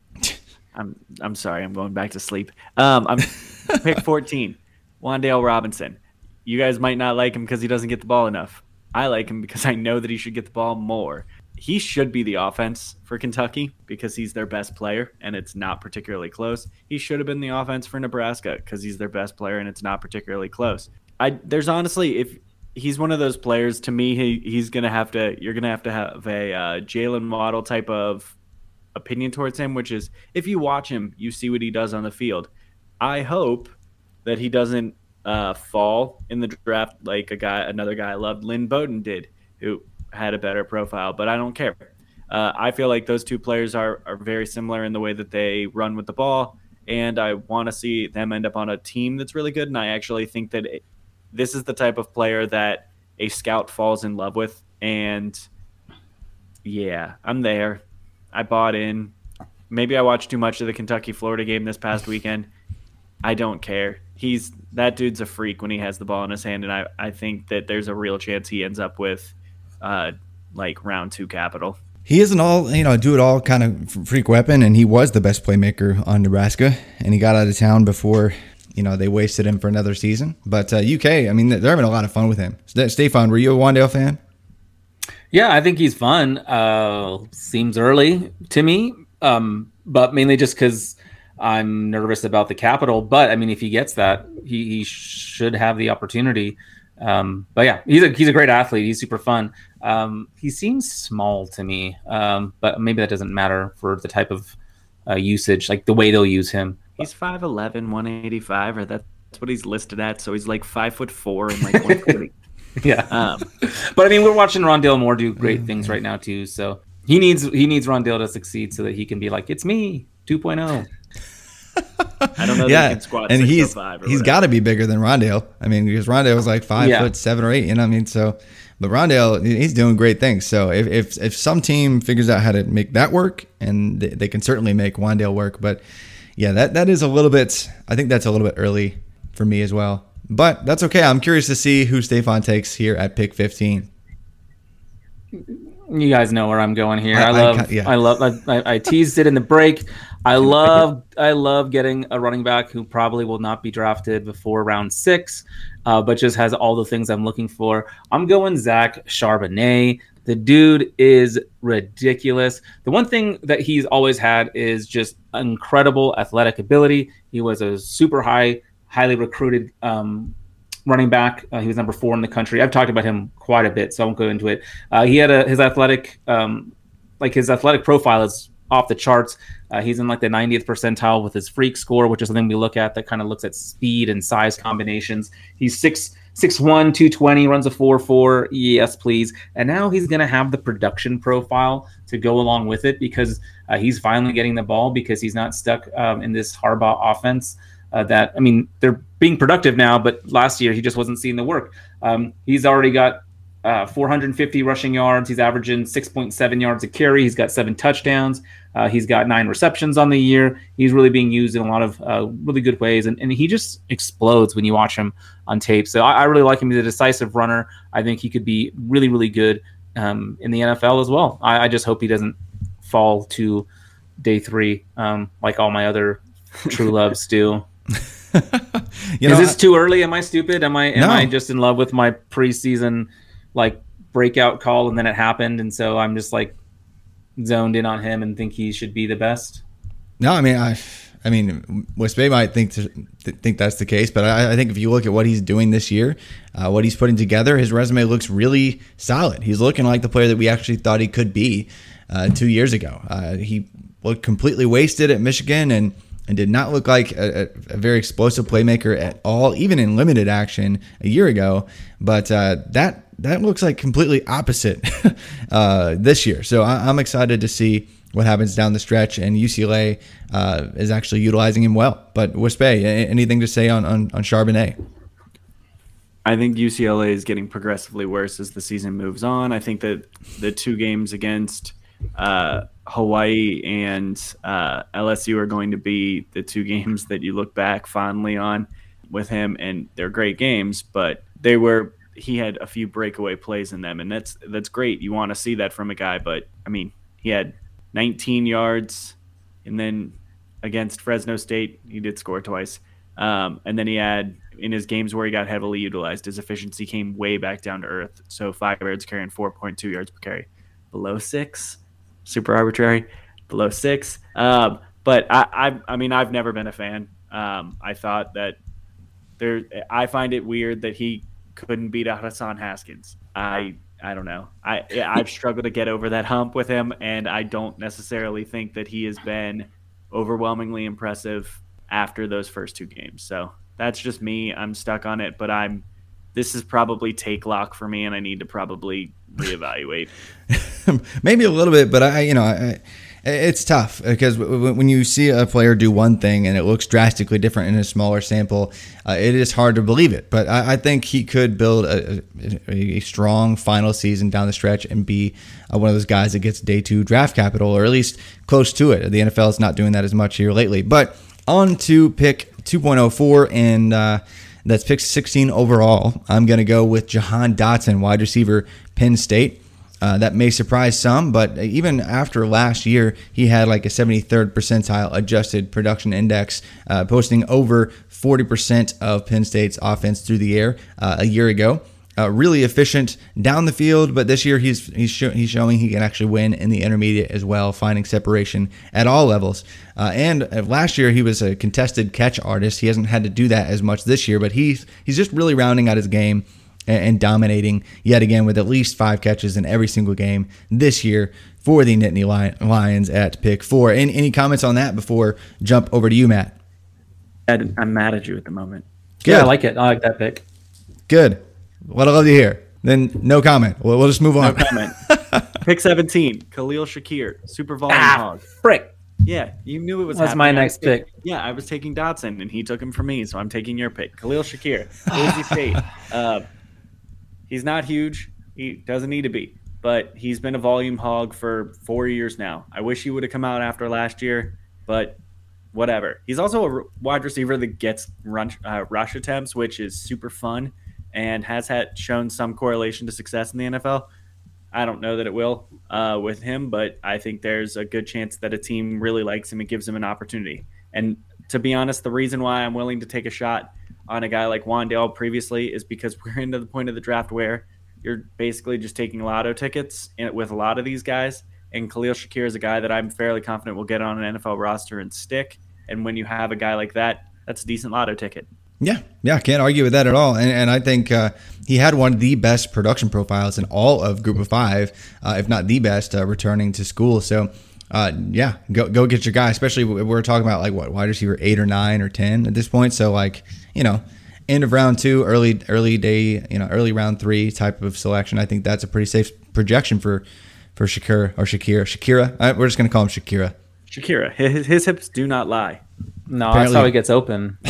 I'm I'm sorry, I'm going back to sleep. Um, I'm pick 14, Wan'Dale Robinson. You guys might not like him because he doesn't get the ball enough. I like him because I know that he should get the ball more. He should be the offense for Kentucky because he's their best player and it's not particularly close. He should have been the offense for Nebraska because he's their best player and it's not particularly close. I there's honestly if he's one of those players to me he, he's gonna have to you're gonna have to have a uh, Jaylen Waddle type of opinion towards him, which is if you watch him, you see what he does on the field. I hope that he doesn't uh, fall in the draft like a guy, another guy I loved, Lynn Bowden did, who had a better profile, but I don't care. Uh, I feel like those two players are, are very similar in the way that they run with the ball, and I want to see them end up on a team that's really good. And I actually think that this is the type of player that a scout falls in love with. And yeah, I'm there. I bought in. Maybe I watched too much of the Kentucky Florida game this past weekend. I don't care. He's that dude's a freak when he has the ball in his hand, and I, I think that there's a real chance he ends up with uh like round two capital. He is an all, you know, do it all kind of freak weapon, and he was the best playmaker on Nebraska, and he got out of town before, you know, they wasted him for another season. But uh, UK, I mean, they're having a lot of fun with him. Stefan, were you a Wan'Dale fan? Yeah, I think he's fun. Uh, seems early to me, um, but mainly just because I'm nervous about the capital. But I mean, if he gets that, he, he should have the opportunity. Um, but yeah, he's a he's a great athlete. He's super fun. Um, he seems small to me, um, but maybe that doesn't matter for the type of uh, usage, like the way they'll use him. He's 5'11", 185, or that's what he's listed at. So he's like five foot four and like 140. yeah. Um, but I mean, we're watching Rondale Moore do great things right now too. So he needs he needs Rondale to succeed so that he can be like, it's me, oh." 2.0. I don't know. That yeah, he can squat and he's 605 or he's whatever. got to be bigger than Rondale. I mean, because Rondale was like five Yeah. foot seven or eight. You know, what I mean, so but Rondale he's doing great things. So if if if some team figures out how to make that work, and they, they can certainly make Wan'Dale work, but yeah, that that is a little bit. I think that's a little bit early for me as well. But that's okay. I'm curious to see who Stefan takes here at pick 15. You guys know where I'm going here. I- I, I love, ca- yeah. I love, I, I- I teased it in the break. I love, I love getting a running back who probably will not be drafted before round six, uh, but just has all the things I'm looking for. I'm going Zach Charbonnet. The dude is ridiculous. The one thing that he's always had is just incredible athletic ability. He was a super high, highly recruited um, running back. Uh, he was number four in the country. I've talked about him quite a bit, so I won't go into it. Uh, he had a his athletic, um, like his athletic profile is off the charts. Uh, he's in like the 90th percentile with his freak score, which is something we look at that kind of looks at speed and size combinations. He's six six one, two twenty, runs a four four. Yes, please. And now he's gonna have the production profile to go along with it because uh, he's finally getting the ball because he's not stuck um, in this Harbaugh offense uh, that I mean they're being productive now, but last year he just wasn't seeing the work. Um, he's already got uh, 450 rushing yards. He's averaging 6.7 yards a carry. He's got seven touchdowns. Uh, he's got nine receptions on the year. He's really being used in a lot of uh, really good ways, and, and he just explodes when you watch him on tape. So I, I really like him. He's a decisive runner. I think he could be really, really good um, in the NFL as well. I, I just hope he doesn't fall to day three um, like all my other true loves do. You Is know, this too early? Am I stupid? Am I am No. I just in love with my preseason like breakout call and then it happened and so I'm just like zoned in on him and think he should be the best? No, I mean, I, I mean, Wispe might think to, think that's the case, but I, I think if you look at what he's doing this year, uh, what he's putting together, his resume looks really solid. He's looking like the player that we actually thought he could be uh, two years ago. Uh, he looked completely wasted at Michigan, and and did not look like a, a, very explosive playmaker at all, even in limited action a year ago. But uh, that that looks like completely opposite uh, this year. So I, am excited to see what happens down the stretch. And UCLA uh, is actually utilizing him well. But Wispe, anything to say on on, on Charbonnet? I think UCLA is getting progressively worse as the season moves on. I think that the two games against uh, Hawaii and uh, LSU are going to be the two games that you look back fondly on with him, and they're great games. But they were he had a few breakaway plays in them, and that's that's great. You want to see that from a guy, but I mean, he had 19 yards, and then against Fresno State, he did score twice, um, and then he had in his games where he got heavily utilized, his efficiency came way back down to earth. So five yards carrying and 4.2 yards per carry. Below six, super arbitrary. Below six. Um, but I, I, I mean, I've never been a fan. Um, I thought that there, I find it weird that he couldn't beat out Hassan Haskins. I, I don't know. I, I've struggled to get over that hump with him, and I don't necessarily think that he has been overwhelmingly impressive after those first two games. So that's just me. I'm stuck on it, but I'm this is probably take lock for me, and I need to probably reevaluate. Maybe a little bit, but I, you know, I, it's tough because when you see a player do one thing and it looks drastically different in a smaller sample, uh, it is hard to believe it. But I, I think he could build a, a, strong final season down the stretch and be uh, one of those guys that gets day two draft capital or at least close to it. The NFL is not doing that as much here lately. But on to pick 2.04 and uh, that's pick 16 overall. I'm going to go with Jahan Dotson, wide receiver, Penn State. Uh, that may surprise some, but even after last year, he had like a 73rd percentile adjusted production index, uh, posting over 40% of Penn State's offense through the air uh, a year ago uh, really efficient down the field, but this year he's he's, he's showing he can actually win in the intermediate as well, finding separation at all levels. Uh, and uh, last year he was a contested catch artist. He hasn't had to do that as much this year, but he's he's just really rounding out his game and, and dominating yet again with at least five catches in every single game this year for the Nittany Lions at pick four. Any, any comments on that before jump over to you, Matt? I'm mad at you at the moment. Good. Yeah, I like it. I like that pick. Good. What I love to hear. Then no comment. We'll, we'll just move on. No comment. Pick 17, Khalil Shakir, super volume ah, hog. Frick. Yeah, you knew it was. That's my next pick. Yeah, I was taking Dotson, and he took him from me, so I'm taking your pick, Khalil Shakir, Boise State. Uh, he's not huge. He doesn't need to be, but he's been a volume hog for four years now. I wish he would have come out after last year, but whatever. He's also a wide receiver that gets run, uh, rush attempts, which is super fun and has had shown some correlation to success in the NFL. I don't know that it will uh, with him, but I think there's a good chance that a team really likes him and gives him an opportunity. And to be honest, the reason why I'm willing to take a shot on a guy like Wan'Dale previously is because we're into the point of the draft where you're basically just taking lotto tickets with a lot of these guys. And Khalil Shakir is a guy that I'm fairly confident will get on an NFL roster and stick. And when you have a guy like that, that's a decent lotto ticket. Yeah, yeah, can't argue with that at all. And, and I think uh, he had one of the best production profiles in all of Group of Five, uh, if not the best, uh, returning to school. So, uh, yeah, go go get your guy. Especially we're talking about like what wide receiver eight or nine or ten at this point. So like you know, end of round two, early early day, you know, early round three type of selection. I think that's a pretty safe projection for for Shakira or Shakira. Shakira, uh, we're just gonna call him Shakira. Shakira, his, his hips do not lie. No, Apparently, that's how he gets open.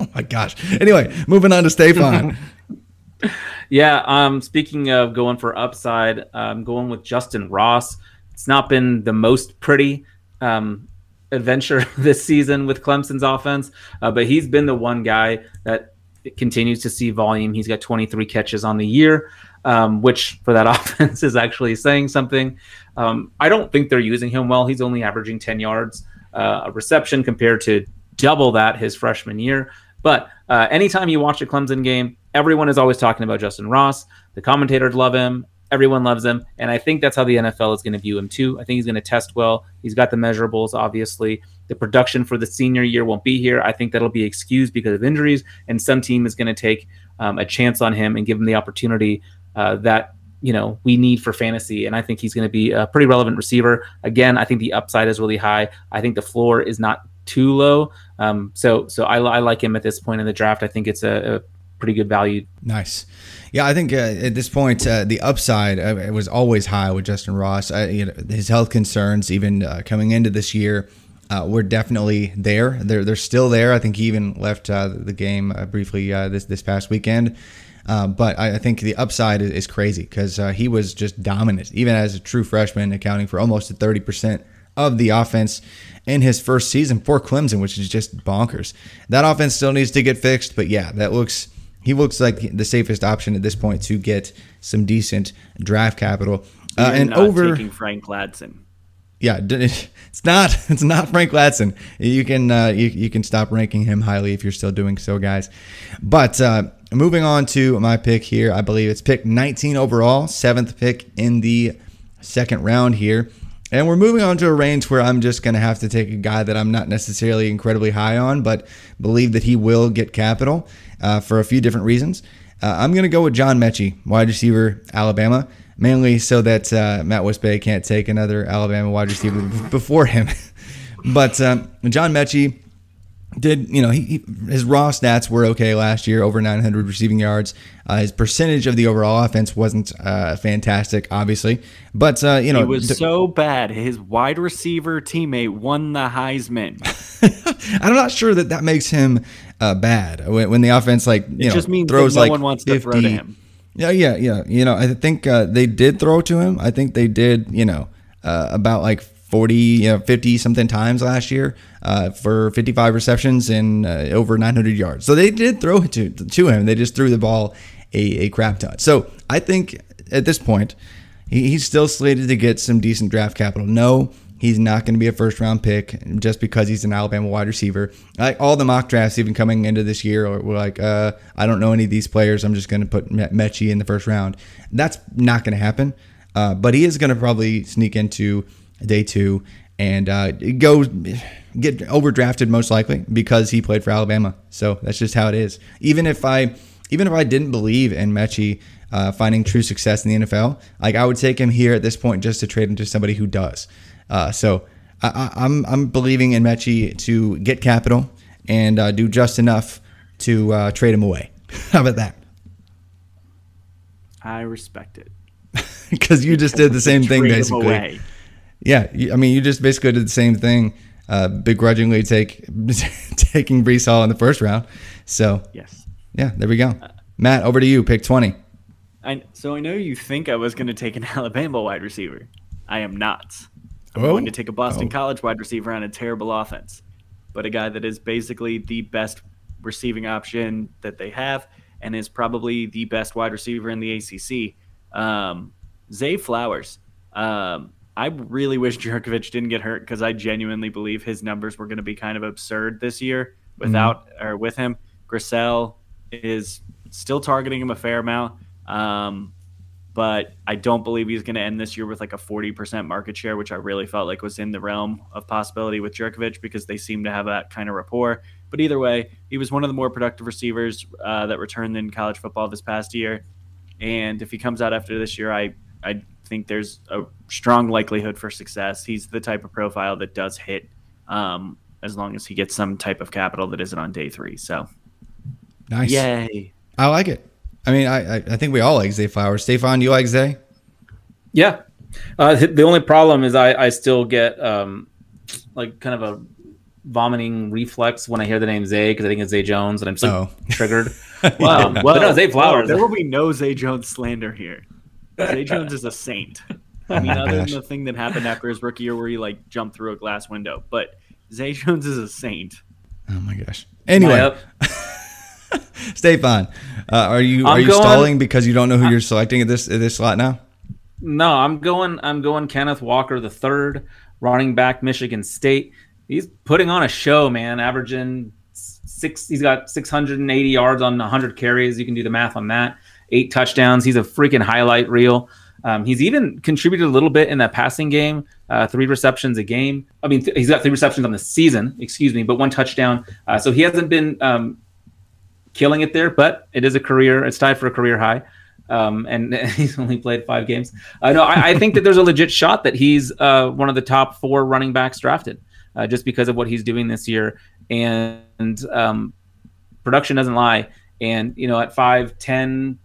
Oh my gosh. Anyway, moving on to Stefan. yeah. Um. Speaking of going for upside, I'm going with Justin Ross. It's not been the most pretty um, adventure this season with Clemson's offense, uh, but he's been the one guy that continues to see volume. He's got 23 catches on the year, um, which for that offense is actually saying something. Um, I don't think they're using him well. He's only averaging 10 yards uh, a reception compared to double that his freshman year. But uh, anytime you watch a Clemson game, everyone is always talking about Justin Ross. The commentators love him. Everyone loves him. And I think that's how the NFL is going to view him too. I think he's going to test well. He's got the measurables, obviously. The production for the senior year won't be here. I think that'll be excused because of injuries. And some team is going to take um, a chance on him and give him the opportunity uh, that you know we need for fantasy and i think he's going to be a pretty relevant receiver again i think the upside is really high i think the floor is not too low. Um, so so I, I like him at this point in the draft. I think it's a, a pretty good value. Nice. Yeah, I think uh, at this point uh, the upside uh, it was always high with Justin Ross. you know, his health concerns, even uh, coming into this year, uh, were definitely there. They're they're still there. I think he even left uh, the game briefly this this past weekend. but I, I, think the upside is, is crazy because he was just dominant, even as a true freshman, accounting for almost thirty percent of the offense in his first season for Clemson, which is just bonkers. That offense still needs to get fixed, but yeah, that looks he looks like the safest option at this point to get some decent draft capital. Uh, and over taking Frank Gladson. Yeah, it's not it's not Frank Gladson. You can uh, you, you can stop ranking him highly if you're still doing so, guys. But uh, moving on to my pick here, I believe it's pick 19 overall, seventh pick in the second round here. And we're moving on to a range where I'm just going to have to take a guy that I'm not necessarily incredibly high on, but believe that he will get capital uh, for a few different reasons. Uh, I'm going to go with John Metchie, wide receiver, Alabama, mainly so that uh, Matt Wispe can't take another Alabama wide receiver before him. but um, John Metchie did you know he, he, his raw stats were okay last year over 900 receiving yards. Uh, his percentage of the overall offense wasn't uh, fantastic obviously. But uh, you know he was so bad his wide receiver teammate won the heisman. I'm not sure that that makes him uh, bad. When, when, the offense like you it know just means throws no like one wants 50, to throw to him. Yeah yeah yeah. You know i think uh, they did throw to him. I think they did you know uh, about like 40, you know, 50 something times last year uh, for 55 receptions and uh, over 900 yards. So they did throw it to, to him. They just threw the ball a, a crap ton. So I think at this point, he, he's still slated to get some decent draft capital. No, he's not going to be a first round pick just because he's an Alabama wide receiver. Like all the mock drafts, even coming into this year, were like, uh, I don't know any of these players. I'm just going to put Metchie in the first round. That's not going to happen. Uh, but he is going to probably sneak into day two, and uh, go get overdrafted most likely because he played for Alabama. So that's just how it is. Even if I even if I didn't believe in Metchie uh, finding true success in the NFL, like I would take him here at this point just to trade him to somebody who does. Uh, so I, am I'm, I'm believing in Metchie to get capital and uh, do just enough to uh, trade him away. How about that? I respect it because you just did the same thing basically. Yeah, I mean, you just basically did the same thing, uh, begrudgingly take taking Breece Hall in the first round. So yes, yeah, there we go. Matt, over to you. Pick twenty. I, so I know you think I was going to take an Alabama wide receiver. I am not. I'm oh. going to take a Boston oh. College wide receiver on a terrible offense, but a guy that is basically the best receiving option that they have and is probably the best wide receiver in the ACC. Um, Zay Flowers. Um, I really wish Jurkovec didn't get hurt because I genuinely believe his numbers were going to be kind of absurd this year without mm-hmm. or with him. Grosel is still targeting him a fair amount, um, but I don't believe he's going to end this year with like a 40% market share, which I really felt like was in the realm of possibility with Jurkovec because they seem to have that kind of rapport. But either way, he was one of the more productive receivers uh, that returned in college football this past year. And if he comes out after this year, I I think there's a strong likelihood for success. He's the type of profile that does hit um, as long as he gets some type of capital that isn't on day three. So, nice. Yay. I like it. I mean, I, I think we all like Zay Flowers. Stefan, you like Zay? Yeah. Uh, the only problem is I, I still get um, like kind of a vomiting reflex when I hear the name Zay because I think it's Zay Jones and I'm so oh. triggered. wow. Um, well, no, Zay Flowers. Well, there will be no Zay Jones slander here. Zay Jones is a saint. I mean, other than the thing that happened after his rookie year where he like jumped through a glass window, but Zay Jones is a saint. Oh my gosh. Anyway, Stefan, uh, are you I'm are you going, stalling because you don't know who you're selecting at this at this slot now? No, I'm going. I'm going. Kenneth Walker the third, running back, Michigan State. He's putting on a show, man. Averaging six. He's got 680 yards on 100 carries. You can do the math on that eight touchdowns. He's a freaking highlight reel. Um, he's even contributed a little bit in that passing game, uh, three receptions a game. I mean, th- he's got three receptions on the season, excuse me, but one touchdown. Uh, so he hasn't been um, killing it there, but it is a career. It's tied for a career high. Um, and he's only played five games. Uh, no, I, I, think that there's a legit shot that he's uh, one of the top four running backs drafted. uh, just because of what he's doing this year. And um, production doesn't lie. And, you know, at 5'10,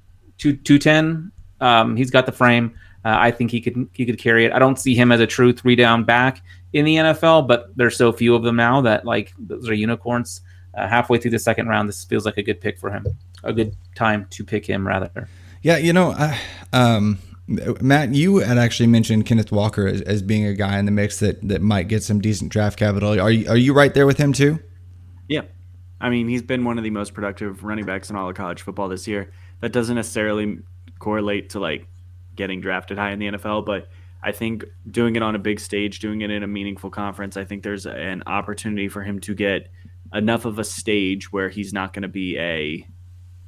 210, um, he's got the frame. Uh, I think he could he could carry it. I don't see him as a true three down back in the NFL, but there's so few of them now that like those are unicorns. Uh, halfway through the second round, this feels like a good pick for him. A good time to pick him, rather. Yeah, you know, uh, um, Matt, you had actually mentioned Kenneth Walker as, as, being a guy in the mix that that might get some decent draft capital. Are you are you right there with him too? Yeah, I mean he's been one of the most productive running backs in all of college football this year. That doesn't necessarily correlate to like getting drafted high in the NFL, but I think doing it on a big stage, doing it in a meaningful conference, I think there's an opportunity for him to get enough of a stage where he's not going to be a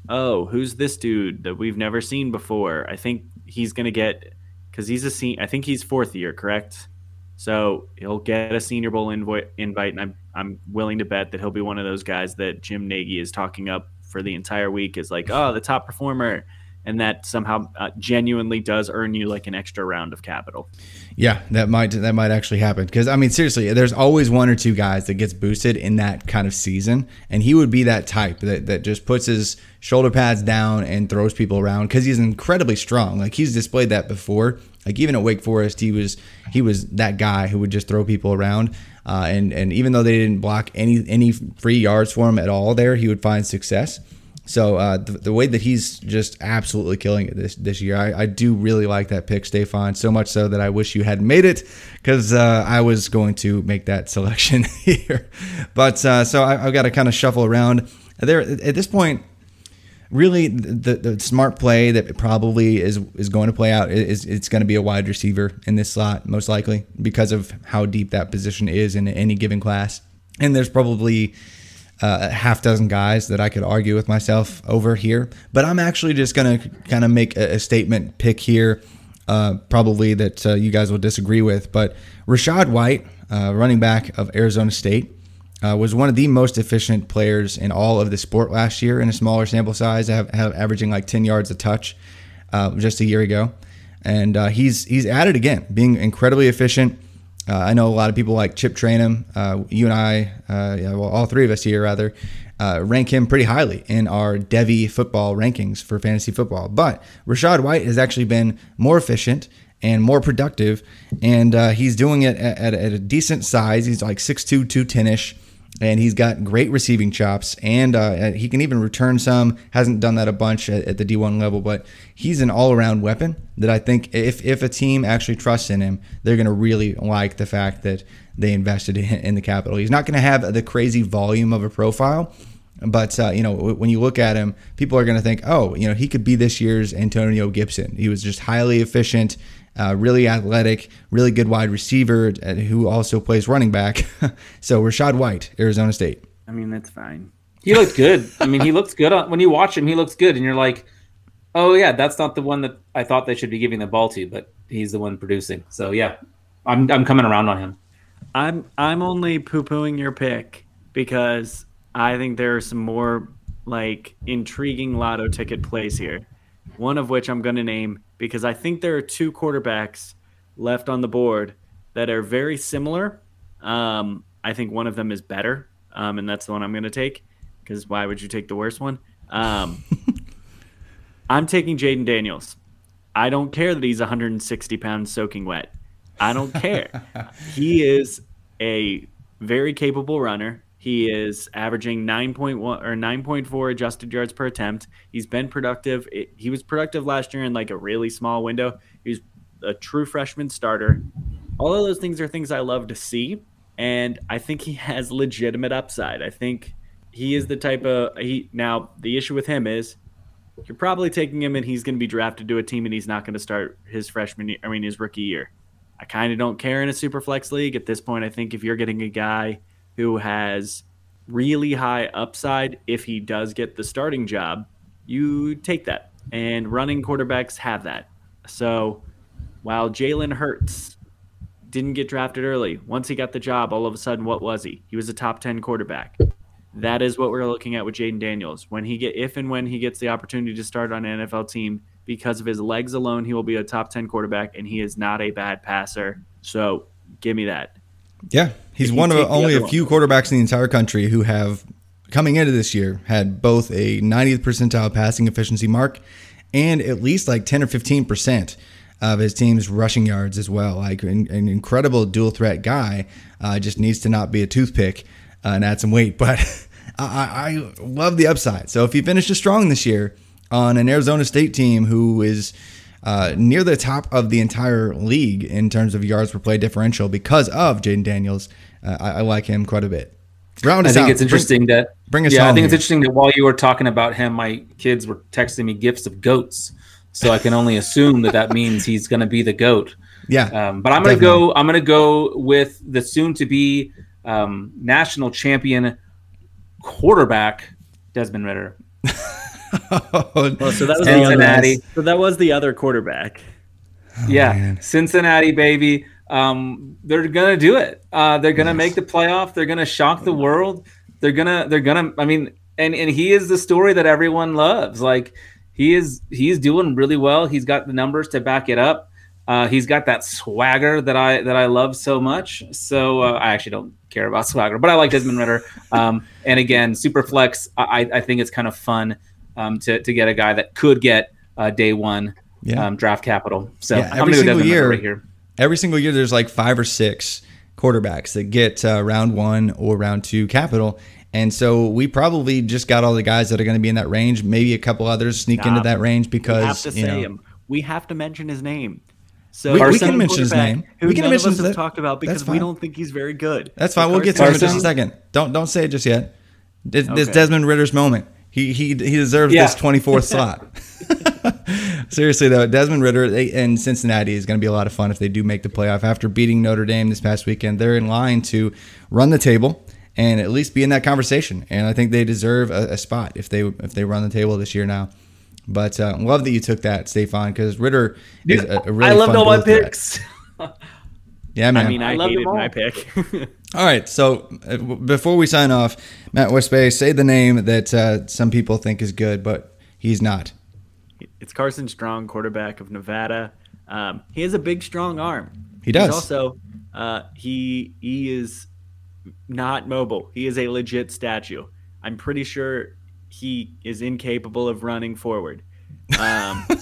oh, who's this dude that we've never seen before? I think he's going to get because he's a senior. I think he's fourth year, correct? So he'll get a Senior Bowl invo- invite, and I'm I'm willing to bet that he'll be one of those guys that Jim Nagy is talking up for the entire week. Is like, oh, the top performer and that somehow uh, genuinely does earn you like an extra round of capital. Yeah, that might that might actually happen because I mean seriously, there's always one or two guys that gets boosted in that kind of season, and he would be that type that that just puts his shoulder pads down and throws people around because he's incredibly strong. Like he's displayed that before. Like even at Wake Forest, he was he was that guy who would just throw people around. Uh, and and even though they didn't block any any free yards for him at all, there he would find success. So uh, the, the, way that he's just absolutely killing it this this year, I, I do really like that pick, Stefan. So much so that I wish you had made it because uh, I was going to make that selection here. But uh, so I, have got to kind of shuffle around there at this point. Really, the, the smart play that probably is is going to play out is it's going to be a wide receiver in this slot, most likely because of how deep that position is in any given class. And there's probably uh, a half dozen guys that I could argue with myself over here. But I'm actually just going to kind of make a, a, statement pick here, uh, probably that uh, you guys will disagree with. But Rachaad White, uh, running back of Arizona State, uh, was one of the most efficient players in all of the sport last year in a smaller sample size, have, have averaging like 10 yards a touch uh, just a year ago. And he's he's at it again, being incredibly efficient. Uh, I know a lot of people like Chip Trayanum. Uh, you and I, uh, yeah, well, all three of us here rather, uh, rank him pretty highly in our Devy football rankings for fantasy football. But Rachaad White has actually been more efficient and more productive, and uh, he's doing it at, at, at, a decent size. He's like 6'2", 210 ish and he's got great receiving chops, and uh, he can even return some. Hasn't done that a bunch at, at the D1 level, but he's an all-around weapon that I think if if a team actually trusts in him, they're going to really like the fact that they invested in, in the capital. He's not going to have the crazy volume of a profile. But uh, you know, when you look at him, people are going to think, "Oh, you know, he could be this year's Antonio Gibson." He was just highly efficient, uh, really athletic, really good wide receiver uh, who also plays running back. so Rachaad White, Arizona State. I mean, that's fine. He looked good. I mean, he looks good on, when you watch him. He looks good, and you're like, oh yeah, that's not the one that I thought they should be giving the ball to, but he's the one producing. So yeah, I'm I'm coming around on him. I'm I'm only poo pooing your pick because I think there are some more like intriguing lotto ticket plays here. One of which I'm going to name because I think there are two quarterbacks left on the board that are very similar. Um, I think one of them is better, um, and that's the one I'm going to take. Because why would you take the worst one? Um, I'm taking Jayden Daniels. I don't care that he's 160 pounds soaking wet. I don't care. he is a very capable runner. He is averaging 9.1 or 9.4 adjusted yards per attempt. He's been productive. It, he was productive last year in like a really small window. He's a true freshman starter. All of those things are things I love to see. And I think he has legitimate upside. I think he is the type of he now the issue with him is you're probably taking him and he's going to be drafted to a team and he's not going to start his freshman year, I mean his rookie year. I kind of don't care in a super flex league at this point. I think if you're getting a guy who has really high upside if he does get the starting job, you take that. And running quarterbacks have that. So while Jalen Hurts didn't get drafted early, once he got the job, all of a sudden, what was he? He was a top 10 quarterback. That is what we're looking at with Jayden Daniels. When he get if and when he gets the opportunity to start on an NFL team, because of his legs alone, he will be a top 10 quarterback, and he is not a bad passer. So give me that. Yeah, he's one of only a few quarterbacks in the entire country who have coming into this year had both a 90th percentile passing efficiency mark and at least like 10 or 15 percent of his team's rushing yards as well. Like an, an incredible dual threat guy, uh, just needs to not be a toothpick uh, and add some weight. But I, I love the upside. So if he finishes strong this year on an Arizona State team who is uh, near the top of the entire league in terms of yards per play differential because of Jayden Daniels, uh, I, I like him quite a bit. Round I think out. it's interesting Bring, that bring us yeah, I think it's interesting that while you were talking about him, my kids were texting me gifts of goats. So I can only assume that that means he's going to be the goat. Yeah, Um, but I'm going to go. I'm going to go with the soon-to-be um, national champion quarterback Desmond Ridder. Oh, so that was Cincinnati. The other, so that was the other quarterback. yeah, Cincinnati baby. Um, they're gonna do it. Uh, they're gonna make the playoff. They're gonna shock the world. They're gonna. They're gonna. I mean, and and he is the story that everyone loves. Like he is. He's doing really well. He's got the numbers to back it up. Uh, he's got that swagger that I that I love so much. So uh, I actually don't care about swagger, but I like Desmond Ridder. Um, and again, super flex. I, I think it's kind of fun um, to to get a guy that could get uh, day one Yeah. um, draft capital. So Yeah, I'm every gonna go single year- right here. every single year there's like five or six quarterbacks that get uh, round one or round two capital. And so we probably just got all the guys that are going to be in that range. Maybe a couple others sneak into that range because we have to you say know, him. We have to mention his name. So We- we can mention his name. Who We can none mention of us that- have talked about that's because we don't think he's very good. That's fine. We'll get to him in just a second. Don't don't say it just yet. This, this Okay. Desmond Ridder's moment. He he he deserves Yeah. this 24th slot. Seriously though, Desmond Ridder they, and Cincinnati is going to be a lot of fun if they do make the playoff after beating Notre Dame this past weekend. They're in line to run the table and at least be in that conversation. And I think they deserve a, a spot if they if they run the table this year now. But uh, love that you took that, Stefan, because Ridder is a, a really I loved fun all my dual threat. picks. Yeah, man. I mean, I, I hated all. my pick. All right, so uh, before we sign off, Matt Wispe, say the name that uh, some people think is good, but he's not. it's Carson Strong, quarterback of Nevada. Um, he has a big, strong arm. He does. He's also, uh, he he is not mobile. He is a legit statue. I'm pretty sure he is incapable of running forward. Um,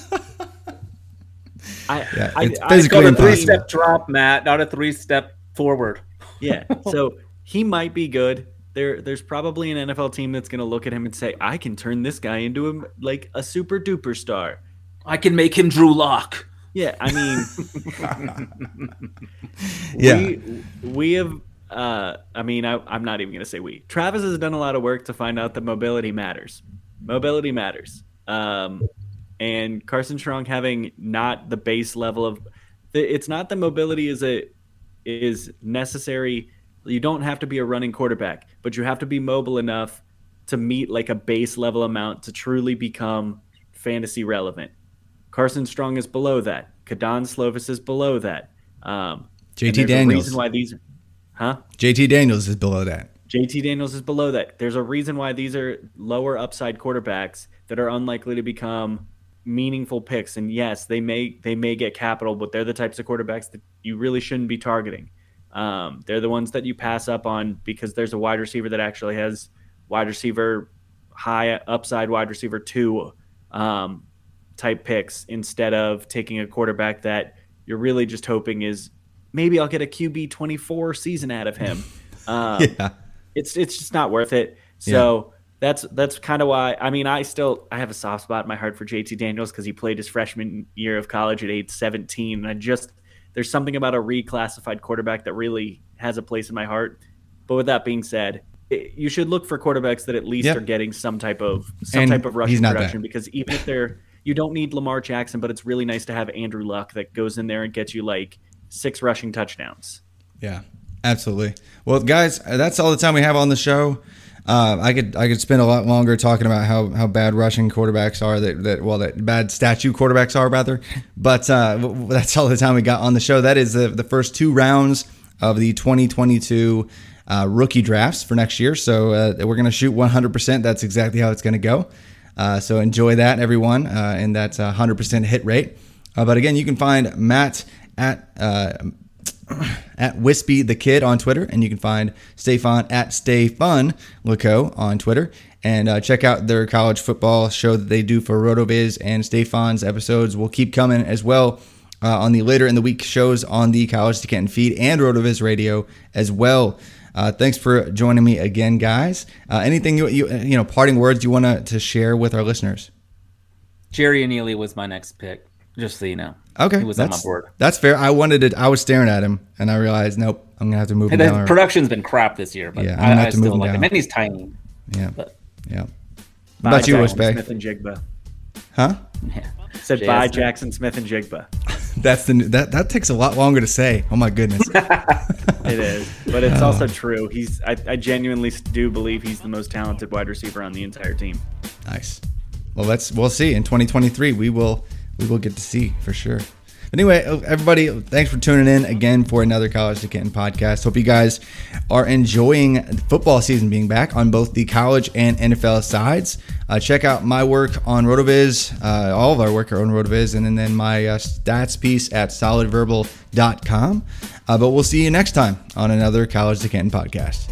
I, Yeah, I, it's I- physically Called a three-step drop, Matt, not a three-step forward. Yeah. So he might be good. There, there's probably an NFL team that's going to look at him and say, "I can turn this guy into a, like a super duper star." I can make him Drew Lock. Yeah, I mean, Yeah. we we have. Uh, I mean, I, I'm not even going to say we. Travis has done a lot of work to find out that mobility matters. Mobility matters. Um, and Carson Strong having not the base level of, it's not that mobility is a is necessary. You don't have to be a running quarterback, but you have to be mobile enough to meet like a base level amount to truly become fantasy relevant. Carson Strong is below that. Kedon Slovis is below that. Um, JT Daniels. Reason why these, huh? JT Daniels is below that. JT Daniels is below that. There's a reason why these are lower upside quarterbacks that are unlikely to become meaningful picks. And yes, they may they may get capital, but they're the types of quarterbacks that you really shouldn't be targeting. Um, they're the ones that you pass up on because there's a wide receiver that actually has wide receiver high upside wide receiver two um, type picks instead of taking a quarterback that you're really just hoping is maybe I'll get a QB 24 season out of him. Um, Yeah. it's it's just not worth it. So that's that's kind of why. I mean, I still I have a soft spot in my heart for JT Daniels because he played his freshman year of college at age 17, and I just there's something about a reclassified quarterback that really has a place in my heart. But with that being said, it, you should look for quarterbacks that at least Yep. are getting some type of some And type of rushing production that. because even if they're you don't need Lamar Jackson, but it's really nice to have Andrew Luck that goes in there and gets you like six rushing touchdowns. Yeah, absolutely. Well, guys, that's all the time we have on the show. Uh, I could I could spend a lot longer talking about how, how bad rushing quarterbacks are that, that well that bad statue quarterbacks are rather, but uh, that's all the time we got on the show. That is the the first two rounds of the 2022 uh, rookie drafts for next year. So uh, we're gonna shoot 100. percent That's exactly how it's gonna go. Uh, so enjoy that, everyone, and that's a 100 percent hit rate. Uh, but again, you can find Matt at at Wispey the Kid on Twitter, and you can find Stefan at Stay Fun Lako on Twitter. And uh, check out their college football show that they do for RotoViz, and Stefan's episodes will keep coming as well uh, on the later in the week shows on the College to Canton feed and RotoViz Radio as well. Uh, thanks for joining me again, guys. Uh, anything you, you you know parting words you want to share with our listeners? Jerrion Ealy was my next pick, just so you know. Okay, he was on my board. that's fair. I wanted it. I was staring at him, and I realized, nope, I'm gonna have to move him And down. the production's been crap this year, but Yeah, I'm gonna I, have I to move still him like him. And he's tiny. yeah, But yeah. What Bye, about you, Jackson Smith and Jigba. Huh? yeah. Said JSN. bye, Jaxon Smith-Njigba. That's the that that takes a lot longer to say. Oh my goodness. It is, but it's also oh. true. He's. I, I genuinely do believe he's the most talented wide receiver on the entire team. Nice. Well, let's we'll see in 2023. We will we will get to see for sure. Anyway, everybody, thanks for tuning in again for another College to Canton podcast. Hope you guys are enjoying football season being back on both the college and NFL sides. Uh, check out my work on RotoViz, uh, all of our work are on RotoViz, and then, then my uh, stats piece at solidverbal.com. Uh, but we'll see you next time on another College to Canton podcast.